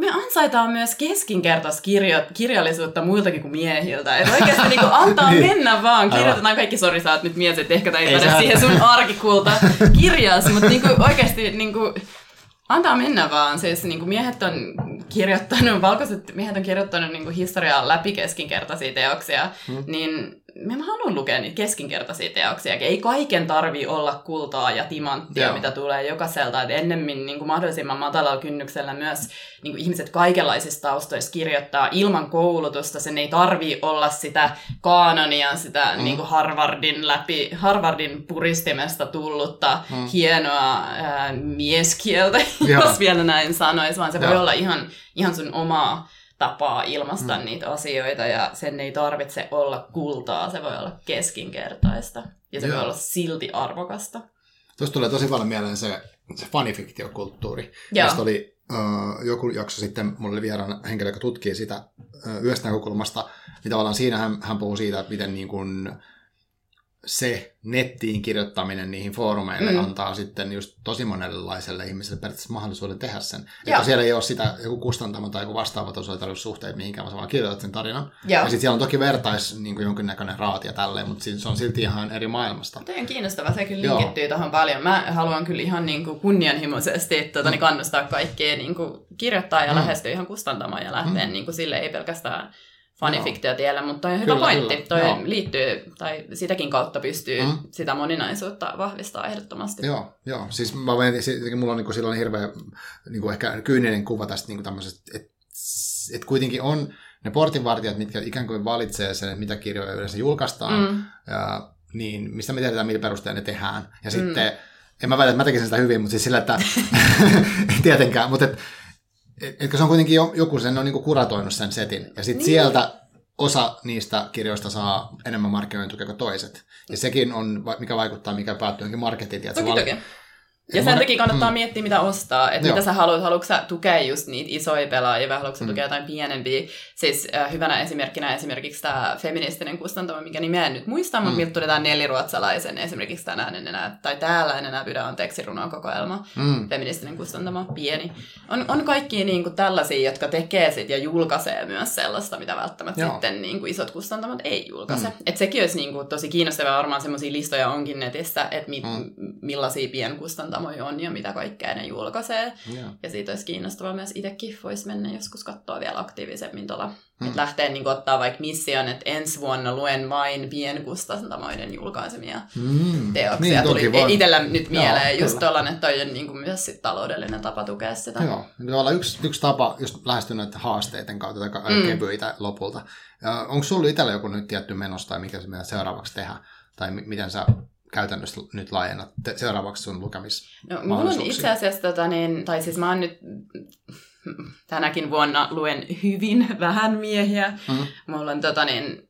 me ansaitaan myös keskinkertaista kirjo- kirjallisuutta muiltakin kuin miehiltä. Että oikeasti niin kuin antaa (laughs) niin. mennä vaan. Kirjoitetaan kaikki, sori sä oot nyt mies, että ehkä tämä ei päde siihen sun arkikulta kirjas, mutta niin kuin oikeasti niin kuin, antaa mennä vaan. Siis niin kuin miehet on kirjoittanut, valkoiset miehet on kirjoittanut niin kuin historiaa läpi keskinkertaisia teoksia, hmm. niin mä haluan lukea niitä keskinkertaisia teoksia. Ei kaiken tarvi olla kultaa ja timanttia, Joo. mitä tulee jokaiselta. Et ennemmin niin kuin mahdollisimman matalalla kynnyksellä myös niin kuin ihmiset kaikenlaisista taustoista kirjoittaa ilman koulutusta. Sen ei tarvi olla sitä kaanonia, sitä mm. niin kuin Harvardin läpi, Harvardin puristimesta tullutta mm. hienoa ää, mieskieltä, (laughs) Joo. jos vielä näin sanoisi, vaan se Joo. voi olla ihan, ihan sun omaa tapaa ilmaista mm. niitä asioita ja sen ei tarvitse olla kultaa, se voi olla keskinkertaista ja se Joo. voi olla silti arvokasta. Tuosta tulee tosi paljon mieleen se, se fanifiktiokulttuuri. Tästä oli uh, joku jakso sitten, mulla oli vieraan henkilö, joka tutkii sitä uh, yhdestä näkökulmasta, niin tavallaan siinä hän, hän puhuu siitä, että miten niin kuin, se nettiin kirjoittaminen niihin foorumeille mm. antaa sitten just tosi monenlaiselle ihmiselle periaatteessa mahdollisuuden tehdä sen. Joo. Että siellä ei ole sitä joku kustantama tai joku vastaava suhteet mihinkään, vaan kirjoitat sen tarinan. Joo. Ja sitten siellä on toki vertais niin kuin jonkinnäköinen raati ja tälleen, mutta se on silti ihan eri maailmasta. Tämä on kiinnostava, se kyllä linkittyy tuohon paljon. Mä haluan kyllä ihan niin kuin kunnianhimoisesti tuota, mm. niin kannustaa kaikkia niin kuin kirjoittaa ja mm. lähestyä ihan kustantamaan ja lähteä mm. niin kuin sille ei pelkästään fanifiktiotieellä, mutta toi on hyvä kyllä, pointti. Kyllä. Toi joo. liittyy, tai sitäkin kautta pystyy mm. sitä moninaisuutta vahvistaa ehdottomasti. Joo, joo. siis mä voin, mulla on niin silloin hirveä niin ehkä kyyninen kuva tästä niin tämmöisestä, että et kuitenkin on ne portinvartijat, mitkä ikään kuin valitsee sen, että mitä kirjoja yleensä julkaistaan, mm. ja, niin mistä me tiedetään, millä perusteella ne tehdään. Ja mm. sitten, en mä väitä, että mä tekisin sitä hyvin, mutta siis sillä, että (laughs) (laughs) tietenkään, mutta et, Etkö se on kuitenkin joku sen on niin kuratoinut sen setin, ja sitten niin. sieltä osa niistä kirjoista saa enemmän markkinoinnin tukea kuin toiset. Ja sekin on, mikä vaikuttaa, mikä päättyy johonkin marketin. Toki, toki. Ja sen takia kannattaa mm. miettiä, mitä ostaa. Että mitä sä haluat. Haluatko sä tukea just niitä isoja pelaajia vai haluatko sä Mm. tukea jotain pienempiä? Siis äh, hyvänä esimerkkinä esimerkiksi tämä feministinen kustantamo, minkä nimeä en nyt muista, mutta Mm. miltä tuli tämä neliruotsalaisen esimerkiksi tänään en enää, tai täällä en enää pyydä anteeksi runokokoelma. Mm. Feministinen kustantamo, pieni. On, on kaikki niin kuin tällaisia, jotka tekee sit ja julkaisee myös sellaista, mitä välttämättä Joo. sitten niin kuin isot kustantamot ei julkaise. Mm. Et sekin olisi niin kuin tosi kiinnostavaa, varmaan semmoisia listoja onkin netissä, että mi- Mm. millaisia pienkustantamoja on ja mitä kaikkea ne julkaisee. Joo. Ja siitä olisi kiinnostavaa myös itsekin voisi mennä joskus katsoa vielä aktiivisemmin tuolla. Mm. Mm. Että lähtee niin ottaa vaikka mission, että ensi vuonna luen vain pienkustantamoiden julkaisemia Mm. teoksia. Niin, Tuli voi. itsellä nyt Joo, mieleen just kyllä. tuollainen, että toi on niin kuin myös sit taloudellinen tapa tukea sitä. Joo, niin olla yksi, yksi tapa just lähestyä näiden haasteiden kautta tai Mm. kevyitä lopulta. Onko sulla itsellä joku nyt tietty menossa tai mikä se meidän seuraavaksi tehdä? Tai mi- miten sä käytännössä nyt laajennat te- seuraavaksi sun lukemis? No, mulla on itse asiassa, tota, niin, tai siis mä oon nyt tänäkin vuonna luen hyvin vähän miehiä. Mm. Mulla on tota, niin,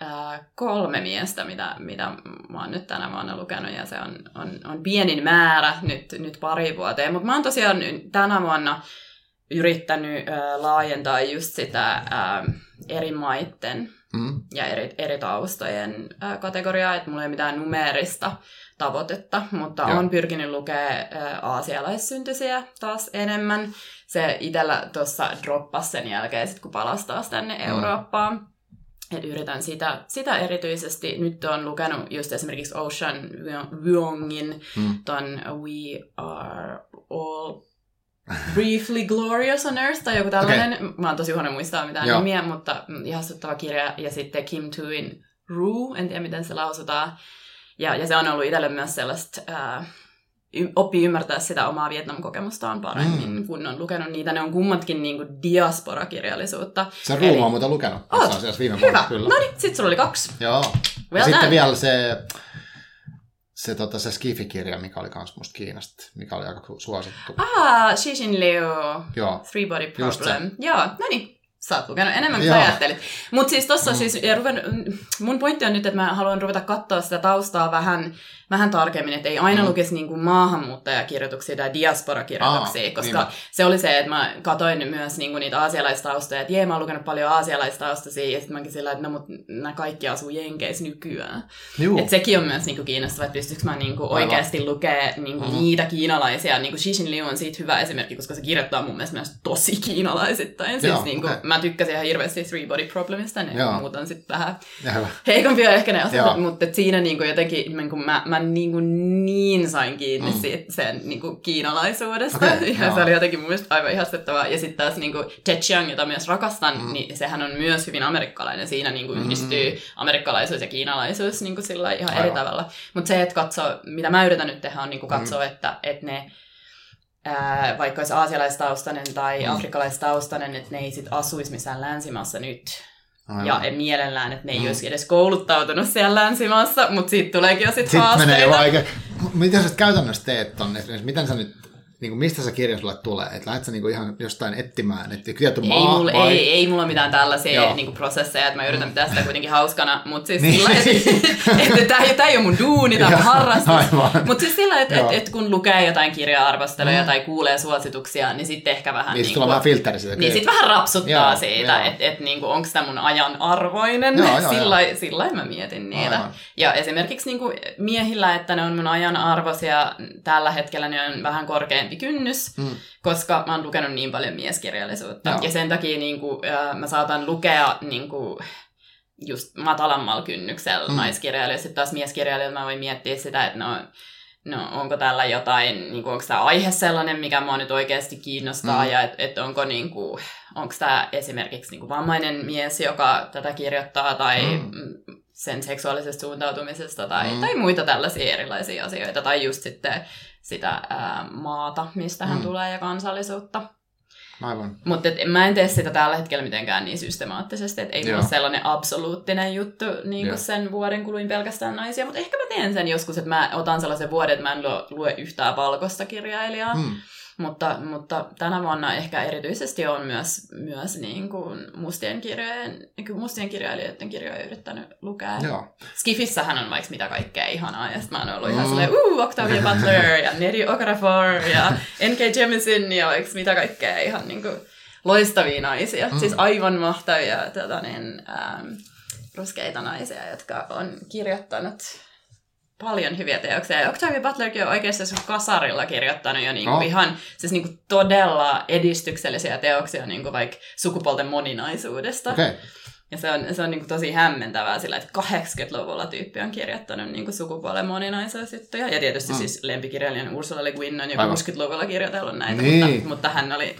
ää, kolme miestä, mitä, mitä mä oon nyt tänä vuonna lukenut, ja se on, on, on pienin määrä nyt, nyt pari vuoteen. Mutta mä oon tosiaan tänä vuonna yrittänyt ää, laajentaa just sitä ää, eri maitten Mm. ja eri, eri taustojen kategoriaa, että mulla ei ole mitään numeerista tavoitetta, mutta Joo. on pyrkinyt lukea aasialaissyntyisiä taas enemmän. Se itsellä tuossa droppasi sen jälkeen, sit kun palasi taas tänne Mm. Eurooppaan. Et yritän sitä, sitä erityisesti. Nyt on lukenut just esimerkiksi Ocean Vuongin Mm. ton We Are All Briefly Glorious on Earth tai joku tällainen. Okay. Mä oon tosi huono muistaa mitään Joo. nimiä, mutta mm, ihastuttava kirja. Ja sitten Kim Tuin Rue, en tiedä miten se lausutaan. Ja, ja se on ollut itselle myös sellaista, ää, y- oppii ymmärtää sitä omaa Vietnam-kokemustaan paremmin, Mm. kun on lukenut niitä. Ne on kummatkin niinku diaspora-kirjallisuutta. Se Eli- ruuma on muuten lukenut. Oot? Viime Hyvä. vuonna, kyllä. No niin, sit sulla oli kaksi. Joo. Well ja sitten vielä se, se, tota, se Skifi-kirja, mikä oli kans musta Kiinasta, mikä oli aika suosittu. Ah, Shishin Liu. Joo. Three Body Problem. Joo, no niin. Sä oot lukenut enemmän kuin ajattelit. Mutta siis tossa mm. siis, ja ruven, mun pointti on nyt, että mä haluan ruveta katsoa sitä taustaa vähän, vähän tarkemmin, että ei aina Mm. lukisi niinku maahanmuuttajakirjoituksia tai diasporakirjoituksia, Aa, koska niinpä. se oli se, että mä katoin myös niinku niitä aasialaistaustoja, että jee, mä oon lukenut paljon aasialaistaustaisia, ja sitten mäkin sillä, että no mut nämä kaikki asuu Jenkeissä nykyään. Juu. Et sekin on myös niinku kiinnostavaa, että pystyykö mä niinku Aivan. oikeasti lukea niinku Mm. niitä kiinalaisia. Niinku Shishin Liu on siitä hyvä esimerkki, koska se kirjoittaa mun mielestä myös tosi kiinalaisittain. Siis Joo, niinku, okei. Mä tykkäsin ihan hirveästi Three Body Problemista, niin Joo. muut on sitten vähän heikompia ehkä ne osat, mutta siinä niinku jotenkin niin kuin mä, mä niinku niin sain kiinni Mm. mm. siitä, sen niinku kiinalaisuudesta. Okei, ja joo. se oli jotenkin mun mielestä aivan ihastuttavaa. Ja sitten taas niinku Ted Chiang, jota myös rakastan, Mm. mm. niin sehän on myös hyvin amerikkalainen. Siinä niinku Mm. yhdistyy amerikkalaisuus ja kiinalaisuus niinku sillä ihan Aivan. eri tavalla. Mutta se, että katsoo, mitä mä yritän nyt tehdä, on niinku katsoa, että, että ne ää, vaikka olisi aasialaistaustainen tai Mm. mm. afrikkalaistaustainen, että ne ei sit asuisi missään länsimaassa nyt. Aivan. Ja en mielellään, että ne ei Mm. olisi edes kouluttautunut siellä länsimaassa, mutta siitä tuleekin jo sitten Sitten menee jo haasteita. aika... Mitä sä käytännössä teet tonne? Miten sä nyt, niin kuin, mistä se kirja sulle tulee? Että lähdet sä niin kuin ihan jostain etsimään, että tietty Ei maa mulla, vai? ei, ei mulla mitään tällaisia Joo. niinku, prosesseja, että mä yritän Mm. pitää sitä kuitenkin hauskana, mutta siis Niin. sillä (laughs) että et, tämä, ei ole mun duuni, tämä on harrastus. Mutta siis sillä, että Joo. et, et kun lukee jotain kirja-arvosteluja Mm. tai kuulee suosituksia, niin sitten ehkä vähän... Niin, sitten tulee vähän. Niin sitten vähän rapsuttaa Joo, siitä, että et, niinku, onko tämä mun ajan arvoinen. Joo, joo, sillä sillä mä mietin niitä. Aivan. Ja esimerkiksi niinku miehillä, että ne on mun ajan arvoisia, tällä hetkellä ne on vähän korkeampi kynnys, Mm. koska mä oon lukenut niin paljon mieskirjallisuutta. Joo. Ja sen takia niinku, ää, mä saatan lukea niinku, just matalammalla kynnyksellä Mm. naiskirjailijoita. Sitten taas mieskirjailijoita mä voin miettiä sitä, että no, no onko tällä jotain, niin onko tämä aihe sellainen, mikä mua nyt oikeasti kiinnostaa, Mm. ja että et onko niin kuin, onko tämä esimerkiksi niin kuin vammainen mies, joka tätä kirjoittaa, tai Mm. sen seksuaalisesta suuntautumisesta, tai, mm. tai muita tällaisia erilaisia asioita, tai just sitten sitä ää, maata, mistä hän Mm. tulee, ja kansallisuutta. Aivan. Mutta mä en tee sitä tällä hetkellä mitenkään niin systemaattisesti, että ei Joo. ole sellainen absoluuttinen juttu niin kuin sen vuoden kuluin pelkästään naisia, mutta ehkä mä teen sen joskus, että mä otan sellaisen vuoden, että mä en lue, lue yhtään valkoista kirjailijaa. Mm. Mutta, mutta tänä vuonna ehkä erityisesti on myös, myös niin kuin mustien, kirjojen, niin mustien kirjailijoiden kirjoja yrittänyt lukea. Joo. Skifissähän on vaikka mitä kaikkea ihanaa, ja sitten mä oon ollut ihan mm. silleen, uu, Octavia Butler, ja Neri Okafor, ja N.K. Jemisin, ja vaikka mitä kaikkea ihan niin kuin loistavia naisia. Mm. Siis aivan mahtavia tota niin, ähm, ruskeita naisia, jotka on kirjoittanut paljon hyviä teoksia. Ja Octavia Butlerkin on oikeasti kasarilla kirjoittanut jo niinku oh. ihan siis niinku todella edistyksellisiä teoksia niinku vaikka sukupuolten moninaisuudesta. Okay. Ja se on, se on niinku tosi hämmentävää sillä, että 80-luvulla tyyppi on kirjoittanut niinku sukupuolen moninaisuusjuttuja. Ja tietysti mm. siis lempikirjailijan Ursula Le Guin on jo 60-luvulla kirjoitellut näitä, niin. mutta, mutta hän oli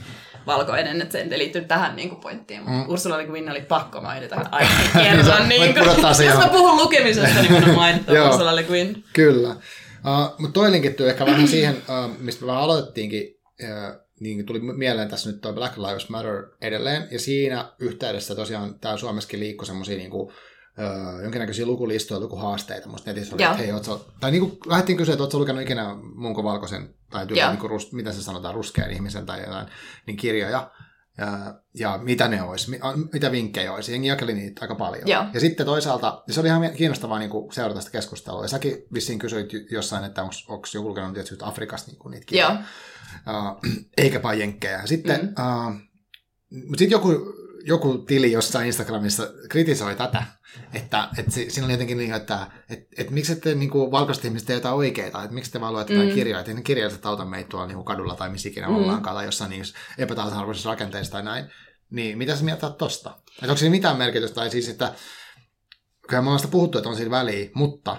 valkoinen, että se ei liittynyt tähän niin kuin pointtiin. Mm. Ursula Le Guin oli pakko mainita (laughs) aina kerran. niin kuin, jos mä puhun lukemisesta, niin minun mainitaan (laughs) Ursula Le Guin. Kyllä. Uh, mutta toi linkittyy ehkä vähän (clears throat) siihen, uh, mistä me vähän aloitettiinkin, uh, niin tuli mieleen tässä nyt tuo Black Lives Matter edelleen, ja siinä yhteydessä tosiaan tämä Suomessakin liikkui semmoisia niin kuin, öö, jonkinnäköisiä lukulistoja, lukuhaasteita. Musta netissä oli, että hei, ootko, tai niin kuin, lähdettiin kysyä, että ootko lukenut ikinä Munko Valkoisen, tai tyyli, niin kuin, mitä se sanotaan, ruskean ihmisen tai jotain, niin kirjoja. Ja, ja mitä ne olisi, mitä vinkkejä olisi. Jengi jakeli niitä aika paljon. Joo. Ja sitten toisaalta, se oli ihan kiinnostavaa niin kuin seurata sitä keskustelua. Ja säkin vissiin kysyit jossain, että onko joku lukenut tietysti Afrikasta niin kuin niitä kirjoja. Uh, eikä vain jenkkejä. Sitten, mm. uh, sitten joku, joku tili jossain Instagramissa kritisoi tätä, että, että siinä oli jotenkin niin, että, että, että miksi ette niin kuin valkoiset ihmiset tee jotain oikeita, että miksi te vaan luette mm. kirjoja, että ne kirjailijat auta meitä tuolla niin kuin kadulla tai missä ikinä mm. ollaankaan tai jossain niin epätasa-arvoisessa rakenteessa tai näin. Niin mitä sä mieltä tosta? Että onko siinä mitään merkitystä, tai siis, että kyllä me ollaan sitä puhuttu, että on siinä väliä, mutta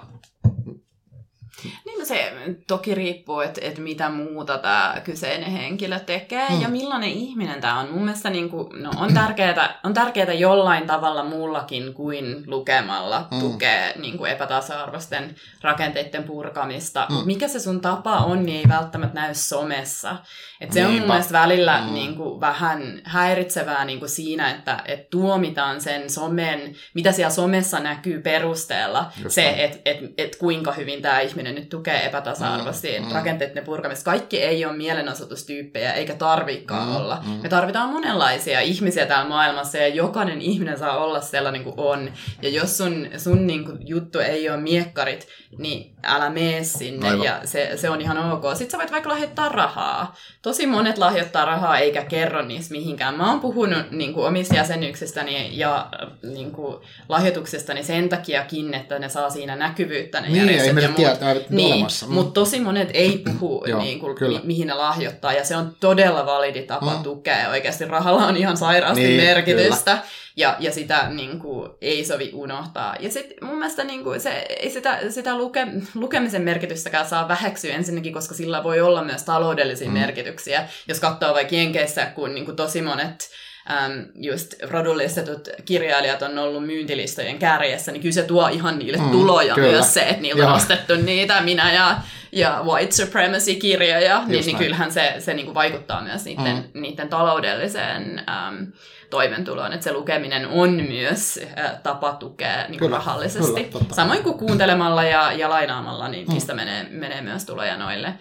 niin no se toki riippuu, että, että mitä muuta tämä kyseinen henkilö tekee mm. ja millainen ihminen tämä on. Mun mielestä niin kuin, no, on, tärkeää, on tärkeää jollain tavalla muullakin kuin lukemalla mm. tukea niin kuin epätasa-arvoisten rakenteiden purkamista. Mm. Mikä se sun tapa on, niin ei välttämättä näy somessa. Et se Niinpä. on mun mielestä välillä mm. niin kuin, vähän häiritsevää niin kuin siinä, että et tuomitaan sen somen, mitä siellä somessa näkyy perusteella, Just se, että et, et kuinka hyvin tämä ihminen nyt tukee epätasa-arvoisesti mm. mm. rakenteiden purkamista. Kaikki ei ole mielenosoitustyyppejä, eikä tarvikaan mm. olla. Mm. Me tarvitaan monenlaisia ihmisiä täällä maailmassa, ja jokainen ihminen saa olla sellainen kuin on. Ja jos sun, sun niin kuin, juttu ei ole miekkarit, niin älä mene sinne, Aivan. ja se, se on ihan ok. Sitten sä voit vaikka lahjoittaa rahaa tosi monet lahjoittaa rahaa eikä kerro niistä mihinkään. Mä oon puhunut niin kuin, omista jäsenyyksistäni ja niin kuin, lahjoituksestani sen takiakin, että ne saa siinä näkyvyyttä ne niin, järjestöt ja muut. Tiedä, niin, olemassa. Mm. Mutta tosi monet ei puhu, (clears throat) Joo, niin kuin, mi- mihin ne lahjoittaa, ja se on todella validi tapa mm. tukea. Oikeasti rahalla on ihan sairaasti niin, merkitystä. Kyllä ja, ja sitä niin kuin, ei sovi unohtaa. Ja sitten mun mielestä niin kuin, se, ei sitä, sitä luke, lukemisen merkitystäkään saa väheksyä ensinnäkin, koska sillä voi olla myös taloudellisia mm. merkityksiä. Jos katsoo vaikka Jenkeissä, kun niin kuin, tosi monet äm, just rodullistetut kirjailijat on ollut myyntilistojen kärjessä, niin kyllä se tuo ihan niille mm, tuloja kyllä. myös se, että niillä on ostettu niitä, minä ja, ja White Supremacy-kirjoja, niin, niin kyllähän se, se niin kuin vaikuttaa myös niiden, mm. niiden taloudelliseen äm, toimentuloon, että se lukeminen on myös tapa tukea niin kyllä, rahallisesti. Kyllä, Samoin kuin kuuntelemalla ja, ja lainaamalla, niin mm. mistä menee, menee myös tuloja noille.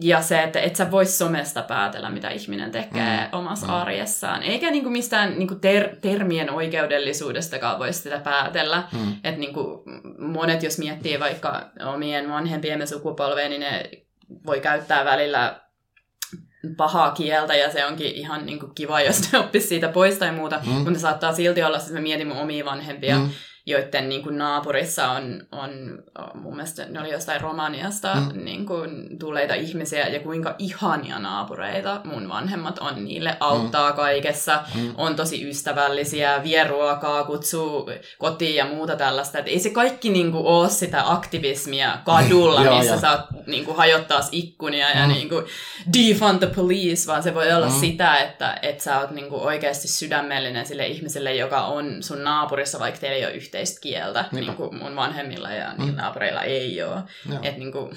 Ja se, että et sä vois somesta päätellä, mitä ihminen tekee mm. omassa mm. arjessaan. Eikä niinku mistään niinku ter- termien oikeudellisuudestakaan voi sitä päätellä. Mm. Että niinku monet, jos miettii vaikka omien vanhempiemme sukupolveen, niin ne voi käyttää välillä pahaa kieltä ja se onkin ihan niin kuin kiva, jos ne oppisi siitä pois tai muuta, mm. mutta saattaa silti olla, että mä mietin mun omia vanhempia, mm joiden niin kuin naapurissa on, on, mun mielestä ne oli jostain Romaniasta mm. niin kuin, tulleita ihmisiä ja kuinka ihania naapureita mun vanhemmat on niille, auttaa mm. kaikessa, mm. on tosi ystävällisiä, vie ruokaa, kutsuu kotiin ja muuta tällaista. Et ei se kaikki niin kuin, ole sitä aktivismia kadulla, mm. missä saat niin kuin, hajottaa ikkunia mm. ja niin kuin, defund the police, vaan se voi olla mm. sitä, että, että sä oot niin kuin, oikeasti sydämellinen sille ihmiselle, joka on sun naapurissa, vaikka teillä ei ole yhteyttä yhteistä kieltä, niin kuin mun vanhemmilla ja mm. naapureilla ei ole. Että niin kuin,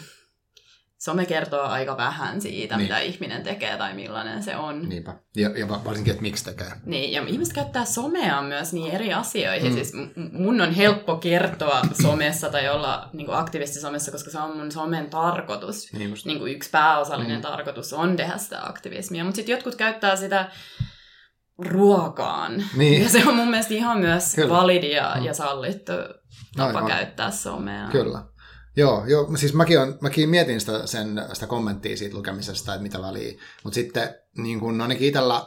some kertoo aika vähän siitä, Niin. mitä ihminen tekee tai millainen se on. Niinpä. Ja, ja va- varsinkin, että miksi tekee. Niin, ja ihmiset käyttää somea myös niin eri asioihin. Mm. Siis mun on helppo kertoa somessa tai olla niin aktiivisesti somessa, koska se on mun somen tarkoitus. Niin just. Niin kuin yksi pääosallinen mm. tarkoitus on tehdä sitä aktivismia. Mutta sitten jotkut käyttää sitä ruokaan. Niin. Ja se on mun mielestä ihan myös Kyllä. validi ja, Mm. ja sallittu tapa Aivan. käyttää somea. Kyllä. Joo, joo, siis mäkin, on, mäkin mietin sitä, sen, sitä kommenttia siitä lukemisesta, että mitä väliä. Mutta sitten niin kun ainakin itsellä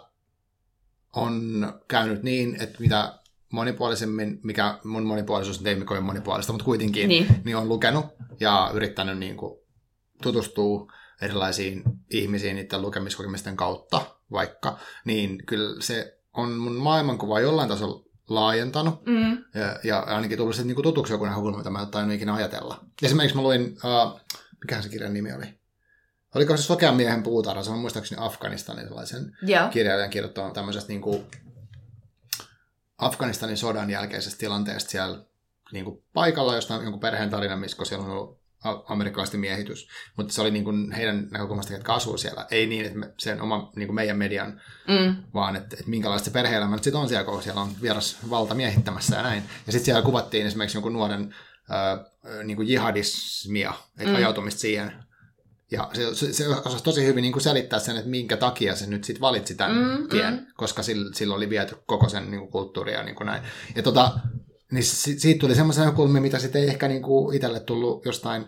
on käynyt niin, että mitä monipuolisemmin, mikä mun monipuolisuus nyt ei kovin monipuolista, mutta kuitenkin, Niin. niin on lukenut ja yrittänyt niin kuin tutustua erilaisiin ihmisiin niiden lukemiskokemisten kautta vaikka, niin kyllä se on mun maailmankuva jollain tasolla laajentanut Mm. ja, ja ainakin tullut sitten niinku tutuksi joku näkökulma, mitä mä en tainnut ikinä ajatella. Esimerkiksi mä luin, uh, mikähän se kirjan nimi oli? Oliko se Sokean miehen puutarha? Se on muistaakseni Afganistanin sellaisen Joo. kirjailijan kirjoittama tämmöisestä niinku Afganistanin sodan jälkeisestä tilanteesta siellä niinku paikalla, josta on jonkun perheen tarina, missä siellä on ollut amerikkalaisten miehitys. Mutta se oli niinku heidän näkökulmasta, jotka asuu siellä. Ei niin, että me, sen oma, niinku meidän median Mm. vaan että, että minkälaista se perhe-elämä nyt sitten on siellä, kun siellä on vieras valta miehittämässä ja näin. Ja sitten siellä kuvattiin esimerkiksi jonkun nuoren äh, niin kuin jihadismia, että Mm. ajautumista siihen. Ja se, se, se osasi tosi hyvin niin kuin selittää sen, että minkä takia se nyt sitten valitsi tämän Mm, tien, mm. mm. koska sillä, sillä oli viety koko sen niin kuin kulttuuria ja niin kuin näin. Ja tota, niin si, siitä tuli semmoisia näkökulmia, mitä sitten ei ehkä niin kuin itselle tullut jostain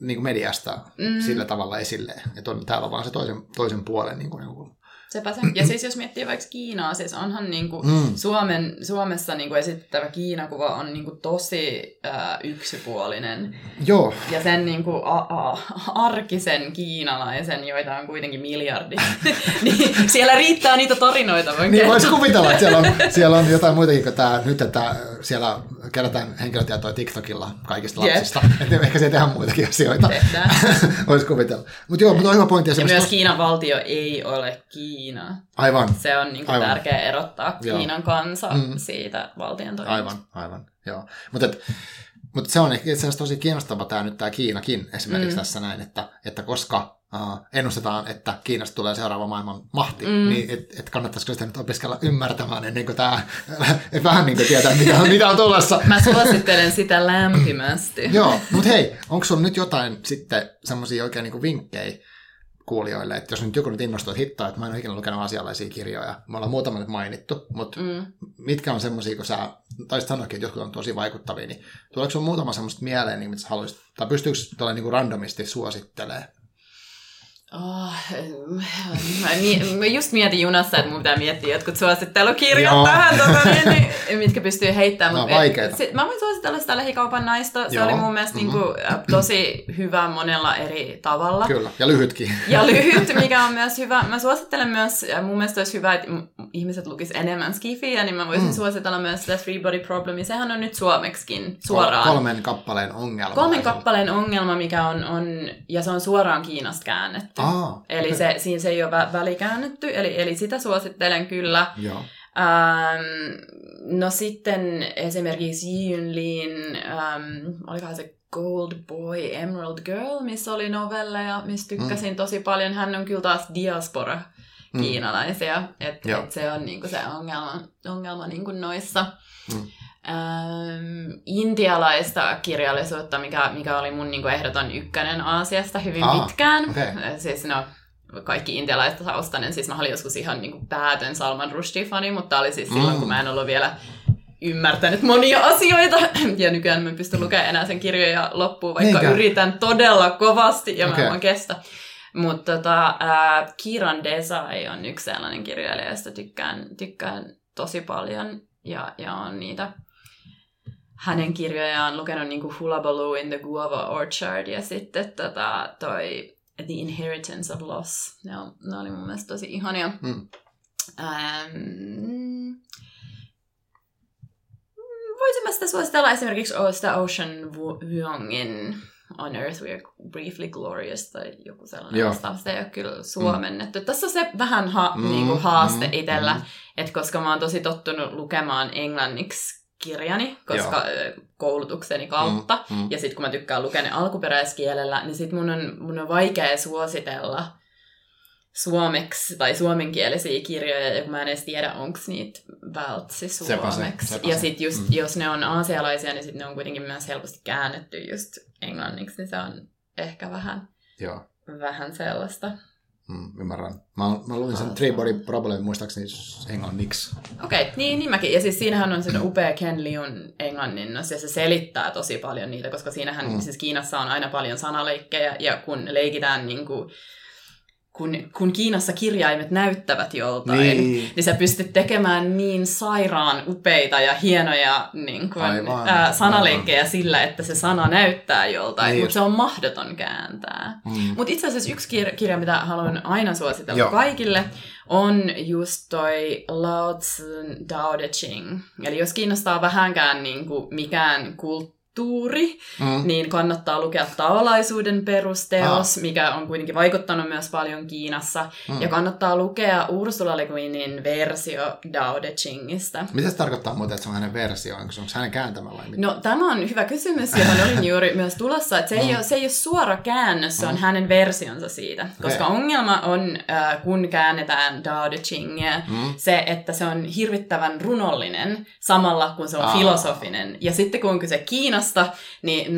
niin kuin mediasta Mm. mm. sillä tavalla esille. Että on, täällä on vaan se toisen, toisen puolen niin kuin, näkökulma. Sepä se. Ja siis jos miettii vaikka Kiinaa, siis onhan niinku Mm. Suomen, Suomessa niinku esittävä Kiinakuva on niinku tosi ää, yksipuolinen. Joo, Ja sen niinku a, a, arkisen kiinalaisen, joita on kuitenkin miljardi, (laughs) niin siellä riittää niitä tarinoita. Niin voisi kuvitella, että siellä on, (laughs) siellä on jotain muitakin kuin tämä, nyt, että siellä kerätään henkilötietoa TikTokilla kaikista lapsista. Että ehkä siellä tehdään muitakin asioita. (laughs) Voisi kuvitella. Mutta joo, mutta on hyvä pointti. Ja myös Kiinan valtio ei ole Kiina. Aivan, Se on niinku Aivan. tärkeää erottaa Joo. Kiinan kansa Mm. siitä valtion toiminnasta. aivan, aivan, joo. Mutta mutta se on ehkä itse asiassa tosi kiinnostava tämä nyt tämä Kiinakin esimerkiksi Mm. tässä näin, että, että koska ennustetaan, että Kiinasta tulee seuraava maailman mahti, Mm. niin että et kannattaisiko sitä nyt opiskella ymmärtämään ennen kuin tämä, (laughs) vähän niin kuin tietää, mitä, on- mitä on tulossa. Mä suosittelen sitä lämpimästi. (clears throat) Joo, mutta hei, onko sulla nyt jotain sitten semmoisia oikein niinku vinkkejä kuulijoille, että jos nyt joku nyt innostuu, että hittoa, että mä en ole ikinä lukenut asialaisia kirjoja, me ollaan muutama nyt mainittu, mutta Mm. mitkä on semmoisia, kun sä taisit sanoakin, että jotkut on tosi vaikuttavia, niin tuleeko sun muutama semmoista mieleen, niin mitä sä haluaisit, tai pystyykö tuolla niinku randomisti suosittelemaan? Oh, mä, just mietin junassa, että mun pitää miettiä jotkut suosittelukirjat Joo. tähän, tota, (laughs) niin, niin, mitkä pystyy heittämään. No, vaikeeta. sit mä voin suositella sitä lähikaupan naista. Se Joo. oli mun mielestä niinku, äh, tosi hyvä monella eri tavalla. Kyllä, ja lyhytkin. Ja lyhyt, (laughs) mikä on myös hyvä. Mä suosittelen myös, ja mun mielestä olisi hyvä, että ihmiset lukis enemmän skifiä, niin mä voisin Mm. mm. suositella myös sitä Three Body Problemia. Sehän on nyt suomeksikin suoraan. Kolmen kappaleen ongelma. Kolmen kappaleen ongelma, mikä on, on, ja se on suoraan Kiinasta käännetty. Aa, Eli okei. se, siinä se ei ole vä- välikäännetty, eli, eli sitä suosittelen kyllä. Joo. Ähm, no sitten esimerkiksi Yun Lin, ähm, olikohan se Gold Boy, Emerald Girl, missä oli novelleja, missä tykkäsin tosi paljon. Hän on kyllä taas diaspora Mm. kiinalaisia, että et se on niinku se ongelma, ongelma niinku noissa. Mm. Ähm, intialaista kirjallisuutta, mikä, mikä oli mun niinku ehdoton ykkönen Aasiasta hyvin Aa, pitkään. okei. Siis no, kaikki intialaista taustainen. Siis mä olin joskus ihan niinku päätön Salman Rushdie-fani, mutta oli siis silloin, Mm. kun mä en ollut vielä ymmärtänyt monia asioita. (clears throat) Ja nykyään mä en pysty lukemaan enää sen kirjoja loppuun, vaikka Niinkö? yritän todella kovasti ja mä Okei. en vaan kestä. Mutta tota, äh, Kiran Desai on yksi sellainen kirjailija, josta tykkään, tykkään tosi paljon. Ja, ja on niitä hänen kirjojaan lukenut niin kuin Hullabaloo in the Guava Orchard ja sitten tota, toi The Inheritance of Loss. Ne, on, ne oli mun mielestä tosi ihania. Mm. Ähm, voisin mä sitä suositella esimerkiksi o- sitä Ocean Vuongin On Earth We Are Briefly Glorious tai joku sellainen Joo. vastaava. Sitä ei ole kyllä suomennettu. Mm. Tässä on se vähän ha- Mm, niinku haaste mm, itsellä, mm. että koska mä oon tosi tottunut lukemaan englanniksi kirjani, koska Joo. koulutukseni kautta. Mm, mm. Ja sitten kun mä tykkään lukea ne alkuperäiskielellä, niin sitten mun on, mun on vaikea suositella suomeksi tai suomenkielisiä kirjoja, ja kun mä en edes tiedä, onko niitä vältsi suomeksi. Se, ja sitten just, mm. jos ne on aasialaisia, niin sitten ne on kuitenkin myös helposti käännetty just englanniksi, niin se on ehkä vähän, Joo. vähän sellaista. Mm, ymmärrän. Mä, mä luin sen Three Body Problem muistaakseni englanniksi. Okei, okay, niin, niin mäkin. Ja siis siinähän on sen upea Ken Liun englanninnos, ja se selittää tosi paljon niitä, koska siinähän mm. siis Kiinassa on aina paljon sanaleikkejä, ja kun leikitään niin kuin, kun, kun Kiinassa kirjaimet näyttävät joltain, niin. niin sä pystyt tekemään niin sairaan upeita ja hienoja niin kuin, aivan, ää, sanaleikkejä aivan. sillä, että se sana näyttää joltain, niin mutta se on mahdoton kääntää. Mm. Mutta itse asiassa yksi kir- kirja, mitä haluan aina suositella Joo. kaikille, on just toi Lao Tzu Dao De Ching. Eli jos kiinnostaa vähänkään niin kuin mikään kulttuuri, kulttuuri, mm. niin kannattaa lukea taolaisuuden perusteos, ah. mikä on kuitenkin vaikuttanut myös paljon Kiinassa. Mm. Ja kannattaa lukea Ursula Le Guinin versio Dao De Chingistä. Mitä se tarkoittaa muuten, että se on hänen versio? Onko se hänen kääntämällä? No tämä on hyvä kysymys, johon olin juuri (laughs) myös tulossa. Että se, mm. ei ole, se ei ole suora käännös, se on mm. hänen versionsa siitä. Koska okay. ongelma on, äh, kun käännetään Dao De Chingia, mm. se, että se on hirvittävän runollinen samalla kun se on ah. filosofinen. Ja sitten kun on kyse Kiinassa, Kiinasta, niin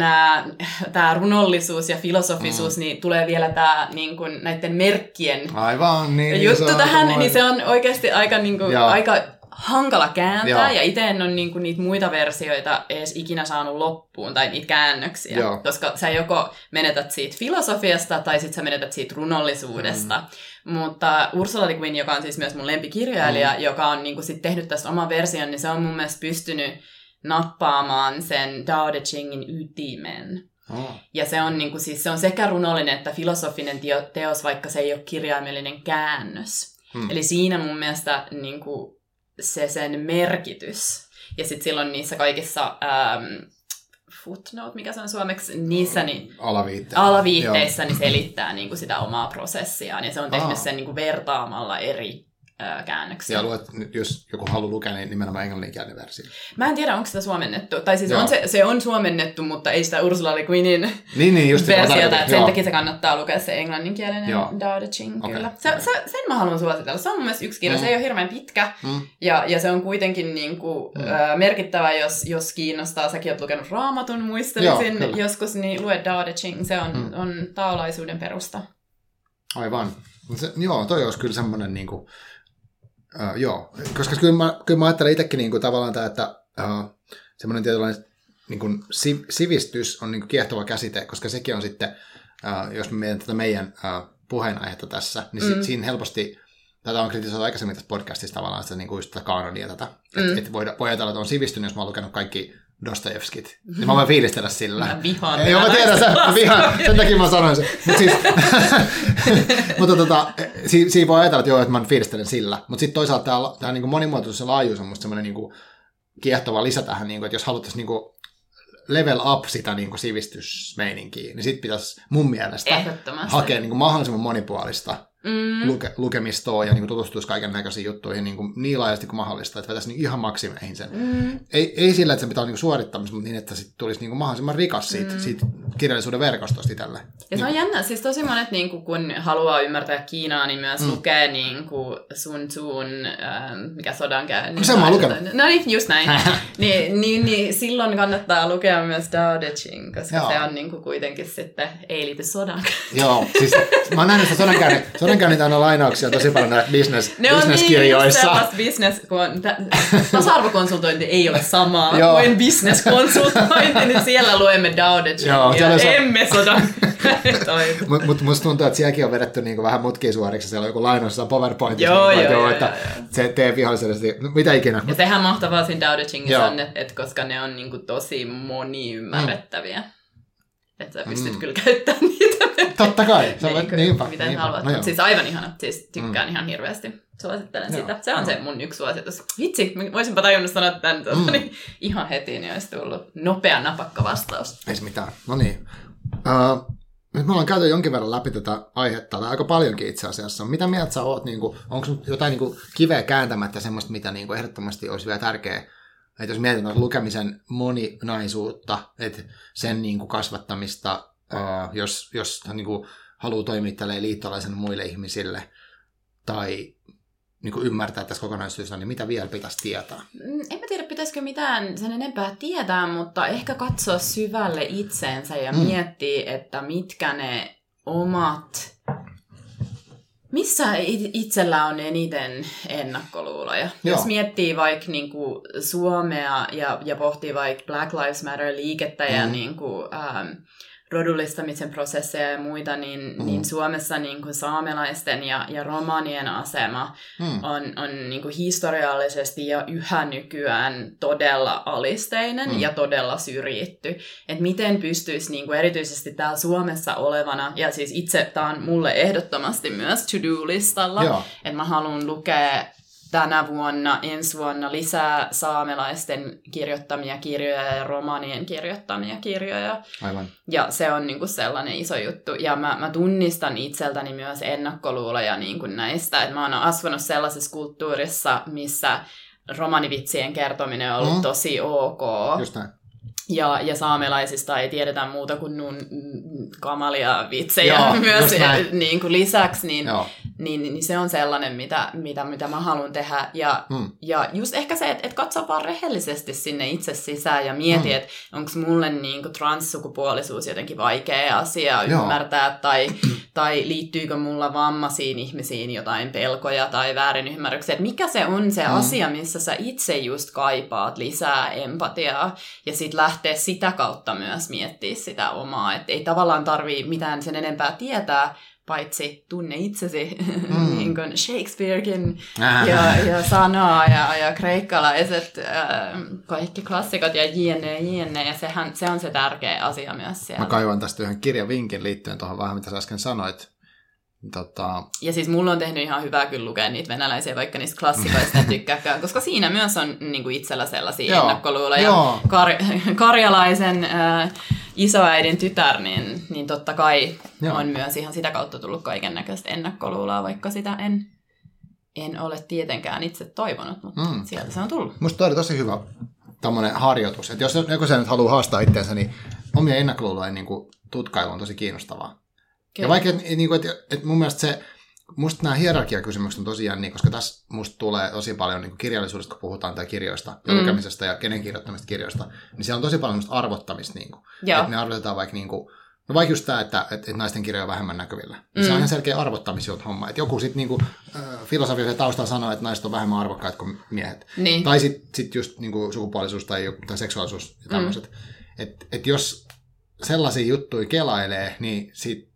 tämä runollisuus ja filosofisuus, mm. niin tulee vielä tämä niin kuin, näiden merkkien Aivan, niin, juttu niin tähän, niin se on oikeasti aika, niin kuin, aika hankala kääntää, Joo. ja itse en ole niinku niitä muita versioita edes ikinä saanut loppuun, tai niitä käännöksiä, Joo. koska sä joko menetät siitä filosofiasta, tai sitten sä menetät siitä runollisuudesta. Mm. Mutta Ursula Le Guin, joka on siis myös mun lempikirjailija, mm. joka on niinku sit tehnyt tästä oman version, niin se on mun mielestä pystynyt nappaamaan sen Dao De Chingin ytimen. Oh. Ja se on, niin kuin, siis, se on sekä runollinen että filosofinen teos, vaikka se ei ole kirjaimellinen käännös. Hmm. Eli siinä mun mielestä niin kuin, se sen merkitys. Ja sitten silloin niissä kaikissa ähm, footnote, mikä se on suomeksi, niissä niin, Alaviitte. alaviitteissä niin selittää niin kuin sitä omaa prosessiaan. Ja se on tehnyt oh. sen niin kuin vertaamalla eri käännöksiä. Ja luet, jos joku haluaa lukea, niin nimenomaan englanninkielinen versio. Mä en tiedä, onko sitä suomennettu. Tai siis on se, se on suomennettu, mutta ei sitä Ursula Le Guinin niin, niin, just versiota. Että sen takia se kannattaa lukea se englanninkielinen Dao De Ching, okay. kyllä. Se, se, sen mä haluan suositella. Se on mun mielestä yksi kirja. Mm. Se ei ole hirveän pitkä. Mm. Ja, ja se on kuitenkin niin kuin, mm. äh, merkittävä, jos, jos kiinnostaa. Säkin oot lukenut raamatun, muistelisin Joo, joskus, niin lue Dao De Ching. Se on, mm. on taolaisuuden perusta. Aivan. Se, joo, toi olisi kyllä semmoinen niin kuin, Uh, joo, koska kyllä mä, kyllä mä ajattelen itsekin niin kuin, tavallaan tämä, että uh, semmoinen tietynlainen niin kuin, si, sivistys on niin kuin, kiehtova käsite, koska sekin on sitten, uh, jos me mietitään tätä meidän uh, puheenaihetta tässä, niin mm. si, siinä helposti, tätä on kritisoitu aikaisemmin tässä podcastissa tavallaan, sitä, niin kuin just tätä kanonia tätä, mm. että et voi, voi ajatella, että on sivistynyt, jos mä oon lukenut kaikki Dostojevskit. Niin mä voin fiilistellä sillä. Mä vihaan. Ei, mä tiedän, sen, mä vihaan. Sen takia mä sanoin sen. Mutta siis, (laughs) mutta tota, si, siinä voi ajatella, että joo, että mä fiilistelen sillä. Mutta sitten toisaalta tämä, tämä niin monimuotoisuus ja laajuus on musta semmoinen niin kiehtova lisä tähän, niin kuin, että jos haluttaisiin niin kuin, level up sitä niin kuin sivistysmeininkiä, niin sitten pitäisi mun mielestä hakea niin kuin mahdollisimman monipuolista mm. luke, lukemistoa ja niin tutustuisi kaiken näköisiin juttuihin niin, kuin niin laajasti kuin mahdollista, että vetäisi niin ihan maksimeihin sen. Mm. Ei, ei sillä, että se pitää olla niin suorittamista, mutta niin, että sit tulisi niin kuin mahdollisimman rikas siitä, mm. siitä kirjallisuuden verkostosta itselle. Ja niin. se on jännä, siis tosi monet niin kuin, kun haluaa ymmärtää Kiinaa, niin myös mm. lukee niin kuin Sun Tzuun, ähm, mikä sodan käy. No, se mä lukenut. No niin, just näin. (laughs) niin, niin, niin, silloin kannattaa lukea myös Dao De Ching, koska Joo. se on niin kuin, kuitenkin sitten, ei liity sodan Joo, siis mä oon nähnyt sitä sodankäynnin, sodankäynnin aina lainauksia tosi paljon näissä business, ne business-kirjoissa. on niin business, kun tasa-arvokonsultointi ei ole samaa kuin business-konsultointi, niin siellä luemme Ching ja emme sodan (laughs) Mutta mut, musta tuntuu, että sielläkin on vedetty niinku vähän mutkia suoriksi. Siellä on joku lainossa PowerPoint. Joo, joo, joo, että joo, se tee vihollisesti, mitä ikinä. Ja sehän mahtavaa siinä Chingissä on, että et koska ne on niinku tosi moni-ymmärrettäviä. Mm. Että sä pystyt mm. kyllä käyttämään (laughs) niitä. Totta kai. Se niin, on, niinpä, miten niinpä. haluat. No siis aivan ihana. Siis tykkään mm. ihan hirveästi. Suosittelen joo. sitä. Se on no. se mun yksi suositus. Vitsi, voisinpa tajunnut sanoa tämän tuota, mm. niin ihan heti, niin olisi tullut nopea napakka vastaus. Ei mitään. No niin. Uh, nyt me ollaan käyty jonkin verran läpi tätä aihetta, tai aika paljonkin itse asiassa. Mitä mieltä sä oot, niin kuin, onko jotain niin kuin, kiveä kääntämättä semmoista, mitä niin kuin, ehdottomasti olisi vielä tärkeää että jos mietitään lukemisen moninaisuutta, että sen niin kuin kasvattamista, jos, jos niin kuin haluaa toimia liittolaisen muille ihmisille, tai niin kuin ymmärtää tässä kokonaisuudessa, niin mitä vielä pitäisi tietää? Mm, en mä tiedä, pitäisikö mitään sen enempää tietää, mutta ehkä katsoa syvälle itseensä ja mm. miettiä, että mitkä ne omat missä itsellä on eniten ennakkoluuloja? Joo. Jos miettii vaikka niin kuin Suomea ja, ja pohtii vaikka Black Lives Matter-liikettä mm. ja niin kuin, ähm, rodullistamisen prosesseja ja muita, niin, mm. niin Suomessa niin kuin saamelaisten ja, ja romanien asema mm. on, on niin kuin historiallisesti ja yhä nykyään todella alisteinen mm. ja todella syrjitty. Et miten pystyisi niin kuin erityisesti täällä Suomessa olevana, ja siis itse tämä on mulle ehdottomasti myös to-do-listalla, että mä haluan lukea tänä vuonna, ensi vuonna lisää saamelaisten kirjoittamia kirjoja ja romanien kirjoittamia kirjoja. Aivan. Ja se on niin kuin sellainen iso juttu. Ja mä, mä tunnistan itseltäni myös ennakkoluuloja niin kuin näistä. Että mä oon asvanut sellaisessa kulttuurissa, missä romanivitsien kertominen on ollut mm. tosi ok. Just näin ja, ja saamelaisista ei tiedetä muuta kuin nun kamalia vitsejä Joo, (laughs) myös niin kuin lisäksi, niin, niin, niin, se on sellainen, mitä, mitä, mitä mä haluan tehdä. Ja, hmm. ja just ehkä se, että et katso vaan rehellisesti sinne itse sisään ja mieti, hmm. että onko mulle niin kuin transsukupuolisuus jotenkin vaikea asia Joo. ymmärtää, tai, (clears throat) tai liittyykö mulla vammaisiin ihmisiin jotain pelkoja tai väärinymmärryksiä. Että mikä se on se hmm. asia, missä sä itse just kaipaat lisää empatiaa, ja sitten lähteä sitä kautta myös miettiä sitä omaa. Että ei tavallaan tarvii mitään sen enempää tietää, paitsi tunne itsesi, (laughs) mm. niin kuin Shakespearekin ja, ja sanaa ja, ja kreikkalaiset, äh, kaikki klassikot ja jne, jne, ja sehän, se on se tärkeä asia myös siellä. Mä kaivan tästä yhden kirjavinkin liittyen tuohon vähän, mitä sä äsken sanoit. Tota... Ja siis mulla on tehnyt ihan hyvää kyllä lukea niitä venäläisiä, vaikka niistä klassikoista en tykkääkään, koska siinä myös on niin kuin itsellä sellaisia Joo. ennakkoluuloja. Kar- (laughs) karjalaisen äh, isoäidin tytär, niin, niin totta kai Joo. on myös ihan sitä kautta tullut kaiken näköistä ennakkoluuloa, vaikka sitä en, en ole tietenkään itse toivonut, mutta mm. sieltä se on tullut. Musta toi oli tosi hyvä tämmöinen harjoitus, että jos joku sen nyt haluaa haastaa itseensä, niin omia ennakkoluuloja niin tutkailu on tosi kiinnostavaa. Kyllä. Ja vaikka, niin kuin, että, että mun mielestä se, musta nämä hierarkiakysymykset on tosiaan, niin, koska tässä musta tulee tosi paljon niin kirjallisuudesta, kun puhutaan tai kirjoista ja mm. lukemisesta ja kenen kirjoittamista kirjoista, niin siellä on tosi paljon arvottamista. Niin kuin, että me arvotetaan vaikka niin kuin, No vaikka just tämä, että, että, että naisten kirjoja on vähemmän näkyvillä. Mm. Se on ihan selkeä arvottamisjuttu homma. Että joku sitten niinku, äh, filosofisen taustalla sanoo, että naiset on vähemmän arvokkaat kuin miehet. Niin. Tai sitten sit just niinku, sukupuolisuus tai, tai seksuaalisuus ja tämmöiset. Mm. Että et jos sellaisia juttuja kelailee, niin sit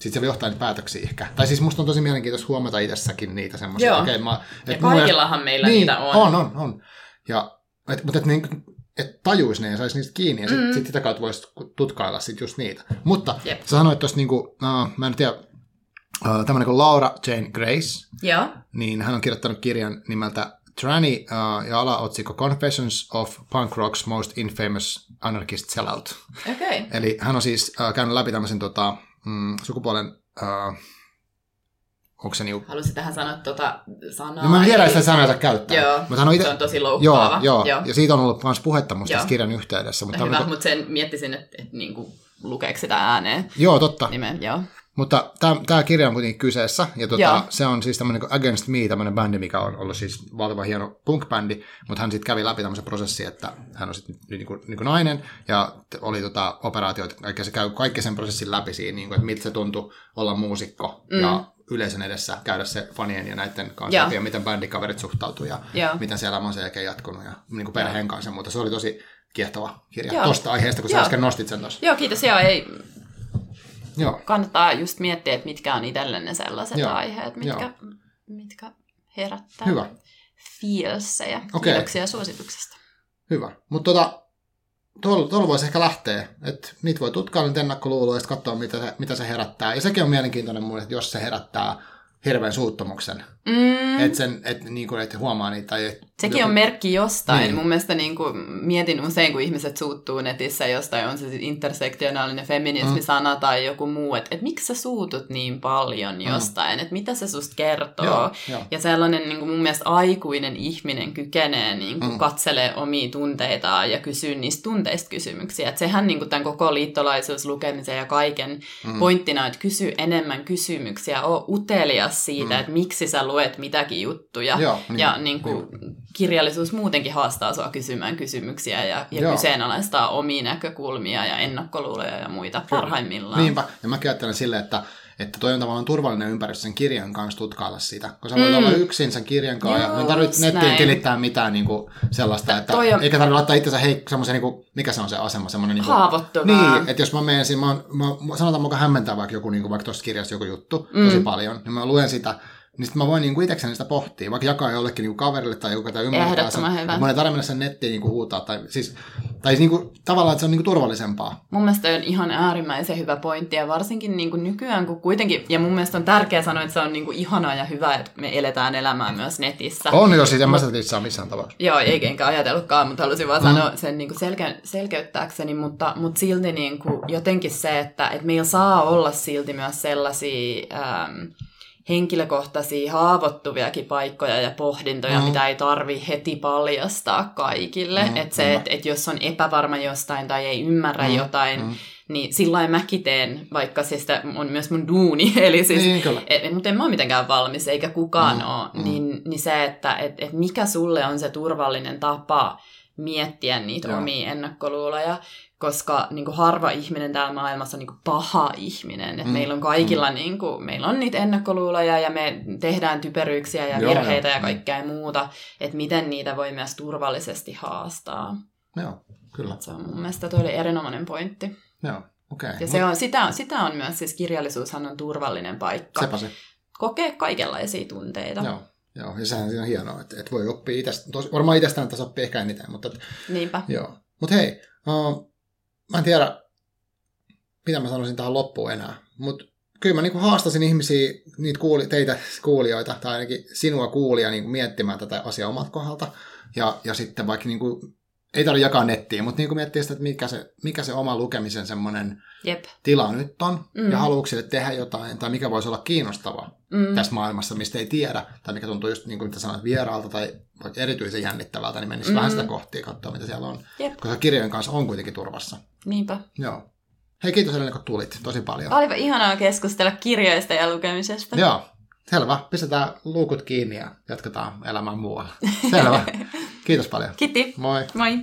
sitten se johtaa niitä päätöksiä ehkä. Tai siis musta on tosi mielenkiintoista huomata itsessäkin niitä semmoisia. Joo. Okay, mä, et ja kaikillahan mielestä, meillä niin, niitä on. On, on, on. Ja, et, mutta et, niin, et tajuisi ne ja saisi niistä kiinni, ja sitten mm. sit sitä kautta voisi tutkailla sit just niitä. Mutta Jep. sä sanoit tuossa, niinku, no, mä en tiedä, uh, tämmöinen kuin Laura Jane Grace, Joo. niin hän on kirjoittanut kirjan nimeltä Tranny uh, ja alaotsikko Confessions of Punk Rock's Most Infamous Anarchist Sellout. Okay. Eli hän on siis uh, käynyt läpi tämmöisen tota, mm, sukupuolen... Uh, onko se niinku... Haluaisin tähän sanoa tuota sanaa. No mä en tiedä sitä sanaa käyttää. Joo, mutta hän on ite... se on tosi loukkaava. Joo, joo, joo. ja siitä on ollut myös puhetta musta tässä kirjan yhteydessä. Mutta Hyvä, niinku... mutta sen miettisin, että, että niinku, lukeeko sitä ääneen. Joo, totta. Nimen, joo. Mutta tämä kirja on kuitenkin kyseessä, ja tuota, se on siis tämmöinen Against Me, tämmöinen bändi, mikä on ollut siis valtavan hieno punk-bändi, mutta hän sitten kävi läpi tämmöisen prosessin, että hän on sitten niin kuin, niin kuin nainen, ja oli tota operaatioita, kaikki se käy kaikki sen prosessin läpi siinä, niin kuin, että miltä se tuntui olla muusikko, mm. ja yleisön edessä käydä se fanien ja näiden kanssa ja, ja miten bändikaverit suhtautuu, ja, ja. miten se elämä on sen jälkeen jatkunut, ja niin kuin perheen kanssa, mutta se oli tosi kiehtova kirja tuosta aiheesta, kun sä äsken nostit sen tuossa. Joo, kiitos. Joo, ei, Joo. kannattaa just miettiä, että mitkä on itselle ne sellaiset Joo. aiheet, mitkä, mitkä herättää Hyvä. feelsejä. Okay. Kiitoksia suosituksesta. Hyvä. Mutta tota, tuolla, tuolla voisi ehkä lähteä, että niitä voi tutkailla nyt ennakkoluuloja ja katsoa, mitä se, mitä se herättää. Ja sekin on mielenkiintoinen mulle, että jos se herättää hirveän suuttumuksen. Mm. Että sen, et, niin kuin, et huomaa niitä. Tai et, Sekin on merkki jostain. Niin. Niin. Mun mielestä niin kuin, mietin usein, kun ihmiset suuttuu netissä jostain, on se intersektionaalinen feminismi-sana Mm. tai joku muu, että et, miksi sä suutut niin paljon jostain, että mitä se susta kertoo. Joo, joo. Ja sellainen niin kuin mun mielestä aikuinen ihminen kykenee niin kuin, Mm. katselee omia tunteitaan ja kysyy niistä tunteista kysymyksiä. Et sehän niin kuin, tämän koko liittolaisuus lukemisen ja kaiken Mm. pointtina, että kysy enemmän kysymyksiä, oo utelias siitä, Mm. että miksi sä luet mitäkin juttuja. Joo, niin, ja niin kuin, kirjallisuus muutenkin haastaa sua kysymään kysymyksiä ja, ja Joo. kyseenalaistaa omia näkökulmia ja ennakkoluuloja ja muita parhaimmillaan. Niinpä, ja mäkin ajattelen silleen, että, että toi on tavallaan turvallinen ympäristö sen kirjan kanssa tutkailla sitä. Kun sä voit Mm. olla yksin sen kirjan kanssa, ja Joo, ei tarvitse nettiin näin. tilittää mitään niin kuin sellaista, että on- eikä tarvitse laittaa itsensä heik- semmoisen, niin kuin, mikä se on se asema, semmoinen niin kuin, Haavoittuvaa. Niin, että jos mä menen siinä, mä, oon- mä, sanotaan mukaan hämmentää vaikka joku, niin kuin, vaikka tuossa kirjassa joku juttu mm. tosi paljon, niin mä luen sitä, niin sitten mä voin niin kuin itsekseni sitä pohtia, vaikka jakaa jollekin niin kuin kaverille tai joku, tai ymmärtää sen. Hyvä. Mä en tarvitse mennä sen nettiin niin kuin huutaa, tai siis, tai niin kuin, tavallaan, että se on niin kuin turvallisempaa. Mun mielestä on ihan äärimmäisen hyvä pointti ja varsinkin niin kuin nykyään, kun kuitenkin, ja mun mielestä on tärkeää sanoa, että se on niin kuin ihanaa ja hyvä, että me eletään elämää myös netissä. On jo, siis en mä sitä saa missään tapauksessa. Joo, ei enkä ajatellutkaan, mutta halusin vaan mm. sanoa sen niin kuin selke- selkeyttääkseni, mutta, mutta silti niin kuin jotenkin se, että, että meillä saa olla silti myös sellaisia ähm, henkilökohtaisia haavoittuviakin paikkoja ja pohdintoja, Mm. mitä ei tarvi heti paljastaa kaikille. Mm, että se, että, että jos on epävarma jostain tai ei ymmärrä Mm, jotain, mm. niin sillä mäkin teen, vaikka siis sitä on myös mun duuni, (laughs) eli siis Niin, et, mutta en mä ole mitenkään valmis, eikä kukaan Mm, ole, mm. niin, niin se, että et, et mikä sulle on se turvallinen tapa miettiä niitä. Joo. omia ennakkoluuloja, koska niin kuin harva ihminen täällä maailmassa on niin kuin paha ihminen. Et Mm, Meillä on kaikilla, niin kuin, meillä on niitä ennakkoluuloja ja me tehdään typeryyksiä ja Joo, virheitä ja kaikkea muuta, että miten niitä voi myös turvallisesti haastaa. Joo, kyllä. Se on mun mielestä toi oli erinomainen pointti. Joo, okei. Ja se on, sitä, on, sitä on myös, siis kirjallisuushan on turvallinen paikka. Sepä se. Kokee kaikenlaisia tunteita. Joo. Joo, ja sehän siinä on hienoa, että, että voi oppia itsestä, varmaan itsestään tässä oppii ehkä eniten, mutta Niinpä. joo. Mutta hei, uh, mä en tiedä, mitä mä sanoisin tähän loppuun enää, mutta kyllä mä niinku haastasin ihmisiä, niitä kuuli, teitä kuulijoita, tai ainakin sinua kuulia niinku miettimään tätä asiaa omat kohdalta, ja, ja sitten vaikka niinku, ei tarvitse jakaa nettiin, mutta niinku miettiä sitä, että mikä se, mikä se oma lukemisen semmoinen tila nyt on, Mm. ja haluatko sille tehdä jotain, tai mikä voisi olla kiinnostavaa Mm. tässä maailmassa, mistä ei tiedä, tai mikä tuntuu just niin kuin mitä sanoit, vieraalta tai erityisen jännittävältä, niin menisi mm. vähän sitä kohtia katsoa, mitä siellä on. Jep. Koska kirjojen kanssa on kuitenkin turvassa. Niinpä. Joo. Hei, kiitos Elina, kun tulit. Tosi paljon. Olipa ihanaa keskustella kirjoista ja lukemisesta. Joo. Selvä. Pistetään luukut kiinni ja jatketaan elämään muualla. Selvä. (laughs) Kiitos paljon. Kiitti. Moi. Moi.